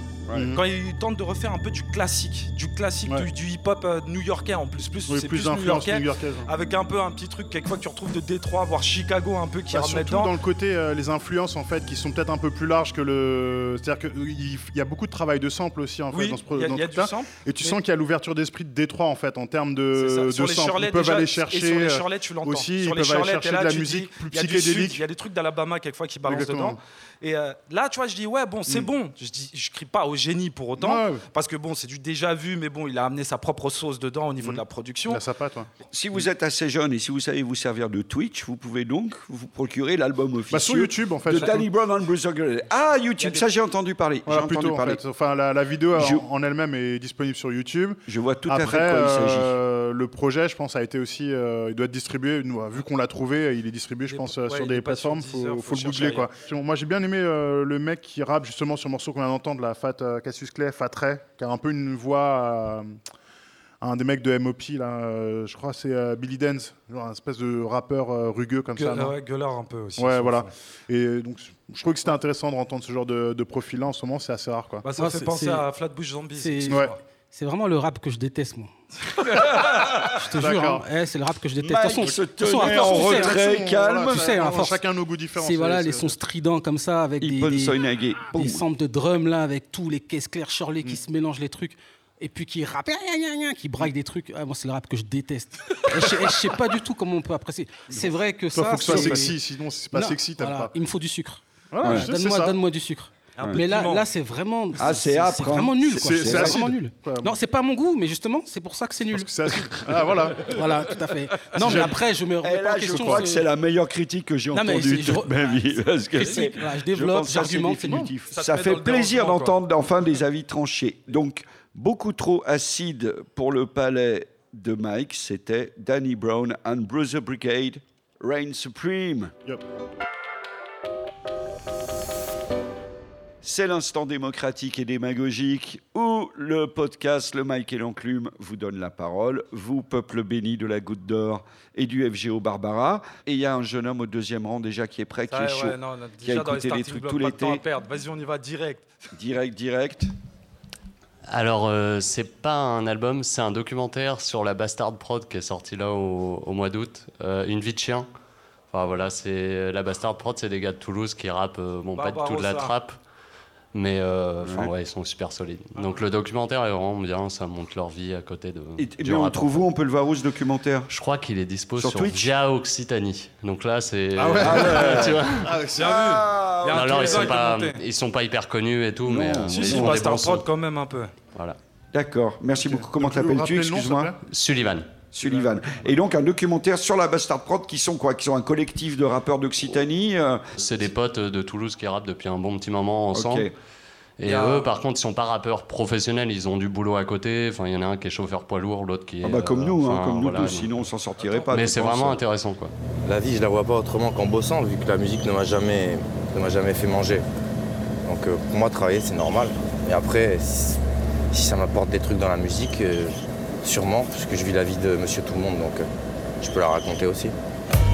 Quand il tente de refaire un peu du classique, du classique, Ouais. du, du hip-hop euh, new-yorkais en plus, plus Oui, c'est plus plus, new-yorkais, ouais. avec un peu un petit truc quelquefois que tu retrouves de Détroit, voire Chicago un peu qui Bah, surtout dedans. dans le côté euh, les influences en fait qui sont peut-être un peu plus larges que le c'est-à-dire qu'il y a beaucoup de travail de sample aussi en fait Oui, dans ce pro- il y a- dans il y a ce du truc-là. sample, et tu mais- sens qu'il y a l'ouverture d'esprit de Détroit en fait en termes de, Shirley, ils peuvent déjà, aller et chercher sur les euh, Shirley, tu l'entends. aussi sur ils les peuvent aller chercher de la musique plus psychédélique Il y a des trucs d'Alabama quelquefois qui balancent dedans. Et euh, là, tu vois, je dis ouais, bon, c'est Mm. bon. Je dis, je crie pas au génie pour autant, Ouais. parce que bon, c'est du déjà vu, mais bon, il a amené sa propre sauce dedans au niveau de la production. Là, ça patte, ouais. Si vous êtes assez jeune et si vous savez vous servir de Twitch, vous pouvez donc vous procurer l'album officiel Bah, sur YouTube, en fait, de. Danny Brown and Bruiser Brigade. Ah, YouTube, ça j'ai entendu parler. Voilà, j'ai plutôt entendu en parler. fait. Enfin, la, la vidéo Je- en, en elle-même est disponible sur YouTube. Je vois tout à fait Après, de quoi il s'agit. euh, le projet, je pense, a été aussi, euh, il doit être distribué. nous, Vu qu'on l'a trouvé, il est distribué, je pense, ouais, sur il des pas plateformes. Deezer, faut, faut faut le googler, quoi. Moi, j'ai bien aimé euh, le mec qui rappe justement sur le morceau qu'on vient d'entendre, la Fat euh, Cassius Clay, Fat Ray, qui a un peu une voix. euh, un des mecs de MOP, là, euh, je crois c'est euh, Billy Dance, genre un espèce de rappeur euh, rugueux comme ça. Ouais, gueulard un peu aussi. Ouais, voilà. Et donc, je trouve que c'était intéressant de entendre ce genre de, de profil-là. En ce moment, c'est assez rare, quoi. Bah, ça Ouais, fait penser à Flatbush Zombie. C'est vraiment le rap que je déteste, moi. je te jure, hein. Eh, c'est le rap que je déteste. Mike De toute façon- se façon, à force, en tu sais, hein, retrait, calme. Tu sais, à force, chacun nos goûts différents, C'est voilà, c'est- les c'est- sons stridents comme ça, avec des, des, des samples de drum là, avec tous les caisses claires Shirley qui se mélangent les trucs. Et puis qui rappe, qui braille des trucs. Ah, moi, c'est le rap que je déteste. et je, sais- et je sais pas du tout comment on peut apprécier. C'est vrai que Toi, ça. faut que ce soit c'est- sexy, sinon, si c'est pas Non, sexy, t'aimes voilà, pas. Il me faut du sucre. Voilà, donne-moi du sucre. Mais là, là, c'est vraiment. Ah, c'est hein. vraiment nul. C'est- vraiment nul. Non, c'est pas mon goût, mais justement, c'est pour ça que c'est nul. Ah, voilà. Voilà, tout à fait. Non, mais après, je me remets Et pas là, en je question. crois que c'est la meilleure critique que j'ai Non, mais entendue je de ma vie. Parce que Critique, c'est- voilà, je développe, j'argumente, c'est définitif. Ça fait plaisir d'entendre enfin des avis tranchés. Donc, beaucoup trop acide pour le palais de Mike, c'était Danny Brown and Bruiser Brigade, Reign Supreme. Yep. C'est l'instant démocratique et démagogique où le podcast Le Mike et l'Enclume vous donne la parole, vous, peuple béni de la Goutte d'Or et du FGO Barbara. Et il y a un jeune homme au deuxième rang déjà qui est prêt, qui Ça, est ouais, chaud, non, non, qui a les écouté les starting trucs tout pas l'été. perdre. Vas-y, on y va direct. Direct, direct. Alors, euh, c'est pas un album, c'est un documentaire sur la Bastard Prod qui est sorti là au, au mois d'août. Euh, Une vie de chien. Enfin voilà, c'est la Bastard Prod, c'est des gars de Toulouse qui rappent, euh, bon, pas du tout de la trappe, mais euh, enfin, Ouais. ouais, ils sont super solides. Donc le documentaire est vraiment bien, ça montre leur vie à côté de. Et, mais on trouve où On peut le voir où ce documentaire? Je crois qu'il est dispo Sur sur, Via Occitanie. Donc là, c'est. Ah ouais. tu vois Ah, Bien c'est- vu. Il y a un Non, non, ils sont pas, ils sont pas hyper connus et tout, Non. mais. euh, Si, mais si, ils bons sons. Prod quand même un peu. Voilà. D'accord, merci beaucoup. Comment t'appelles-tu Excuse-moi? Sullivan. Sullivan. Et donc un documentaire sur la Bastard Prod qui sont quoi? Qui sont un collectif de rappeurs d'Occitanie. euh, C'est des potes de Toulouse qui rappent depuis un bon petit moment ensemble. Et eux, par contre, ils sont pas rappeurs professionnels, ils ont du boulot à côté. Enfin, il y en a un qui est chauffeur poids lourd, l'autre qui est. Ah bah, comme euh, nous, hein, comme nous voilà, tous, donc- sinon on s'en sortirait pas. Mais c'est vraiment intéressant, quoi. La vie, je la vois pas autrement qu'en bossant, vu que la musique ne m'a jamais, ne m'a jamais fait manger. Donc euh, pour moi, travailler, c'est normal. Et après, si, si ça m'apporte des trucs dans la musique, euh, sûrement, parce que je vis la vie de Monsieur Tout le Monde, donc euh, je peux la raconter aussi.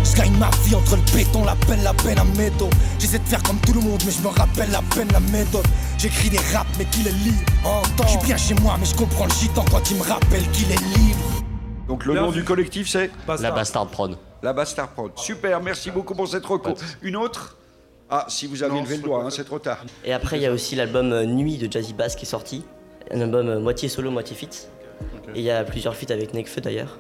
Je gagne ma vie entre le béton, la peine, la peine à métaux. J'essaie de faire comme tout le monde, mais je me rappelle la peine, la méthode. J'écris des raps, mais qui les lit Entends. Je suis bien chez moi, mais je comprends le gitan quand il me rappelle qu'il est libre. Donc le nom du collectif c'est La Bastard Prod. La Bastard Prod. Super, merci beaucoup pour cette reco. Une autre? Ah, si vous avez levé le doigt, hein, c'est trop tard. Et après, il y a aussi l'album euh, Nuit de Jazzy Bass qui est sorti. Un album euh, moitié solo, moitié Et il y a plusieurs feats avec Nekfeu d'ailleurs.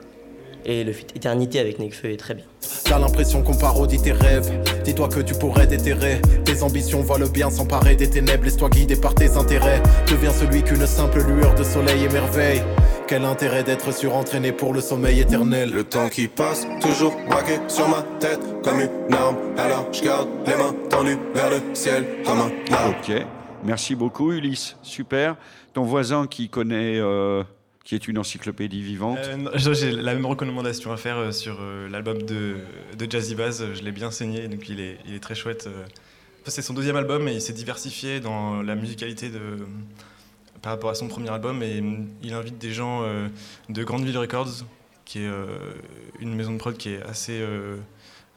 Et le feat Éternité avec Nekfeu est très bien. T'as l'impression qu'on parodie tes rêves. Dis-toi que tu pourrais déterrer tes ambitions, vois le bien s'emparer des ténèbres. Laisse-toi guider par tes intérêts. Deviens celui qu'une simple lueur de soleil émerveille. Quel intérêt d'être surentraîné pour le sommeil éternel? Le temps qui passe, toujours braqué sur ma tête comme une arme. Alors je garde les mains tendues vers le ciel comme un arbre. Ok, merci beaucoup Ulysse, super. Ton voisin qui connaît, euh, qui est une encyclopédie vivante. Euh, J'ai la même recommandation à faire euh, sur euh, l'album de, de Jazzy Bass. Je l'ai bien saigné, donc il est, il est très chouette. c'est son deuxième album et il s'est diversifié dans la musicalité par rapport à son premier album. Et mm, il invite des gens de Grandville Records, qui est une maison de prod qui est assez.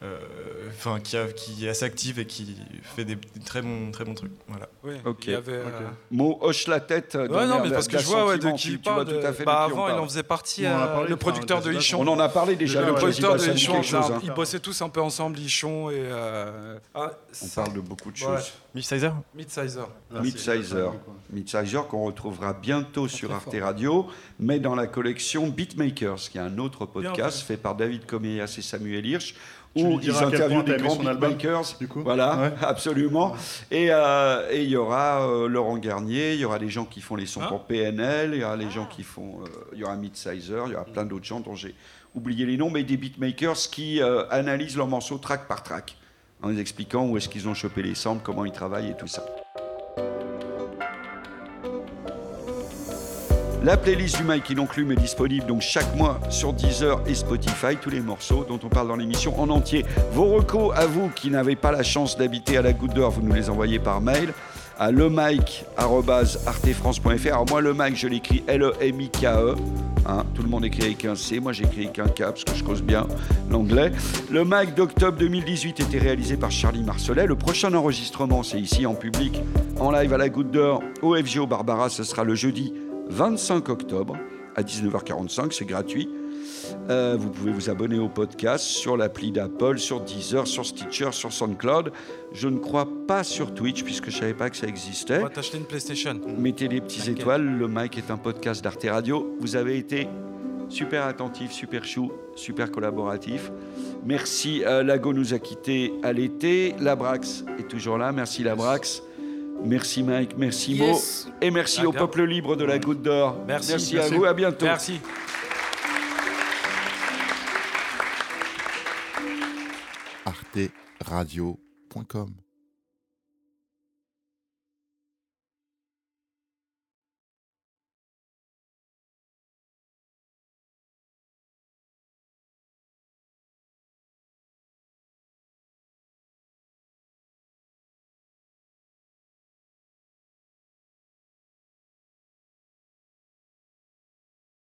Euh, euh, Enfin, qui, a- qui est assez active et qui fait des, des très, bons, très bons trucs. Voilà. Ok. il y avait, euh, Mo hoche la tête. euh, Ouais, non, mais parce que je vois ouais, de tu- qui tu il vois parle. tout à fait bah, avant, il parle. en faisait partie, On en a euh, parlé, le enfin, producteur de Ichon. on en a parlé déjà, le producteur Bass, de Ichon, hein. ils bossaient tous un peu ensemble, Ichon et. euh, ah, On parle de beaucoup de Ouais. choses. Midsizer Midsizer. Midsizer. Midsizer qu'on retrouvera bientôt sur Arte Radio, mais dans la collection Beatmakers, qui est un autre podcast fait par David Coméas et Samuel Hirsch, où ils interviewent des grands beatmakers. du coup Voilà, Ouais. absolument. Et euh, et il y aura euh, Laurent Garnier, il y aura des gens qui font les sons Ah. pour PNL, il y aura les gens qui font, euh, il y aura Midsizer, il y aura plein d'autres gens dont j'ai oublié les noms, mais des beatmakers qui analysent leurs morceaux track par track, en les expliquant où est-ce qu'ils ont chopé les samples, comment ils travaillent et tout ça. La playlist du Mike Inonclume est disponible donc chaque mois sur Deezer et Spotify, tous les morceaux dont on parle dans l'émission en entier. Vos recos à vous qui n'avez pas la chance d'habiter à la Goutte d'Or, vous nous les envoyez par mail à lemike.artefrance.fr. Alors moi, le Mike, je l'écris L-E-M-I-K-E. Hein, tout le monde écrit avec un C, moi j'écris avec un K parce que je cause bien l'anglais. Le Mike d'octobre 2018 était réalisé par Charlie Marcelet. Le prochain enregistrement, c'est ici en public, en live à la Goutte d'Or, au FGO Barbara. Ce sera le jeudi 25 octobre à 19h45, c'est gratuit. Euh, vous pouvez vous abonner au podcast sur l'appli d'Apple, sur Deezer, sur Stitcher, sur SoundCloud. Je ne crois pas sur Twitch puisque je ne savais pas que ça existait. On va t'acheter une PlayStation. Mettez des petites étoiles. Le Mike est un podcast d'Arte Radio. Vous avez été super attentif, super chou, super collaboratif. Merci. euh, Lago nous a quittés à l'été. Labrax est toujours là. Merci Labrax. Merci Mike, merci Yes. Mo. Et merci au peuple libre de la Goutte d'Or. Merci. Merci à vous, à bientôt. Merci. arteradio.com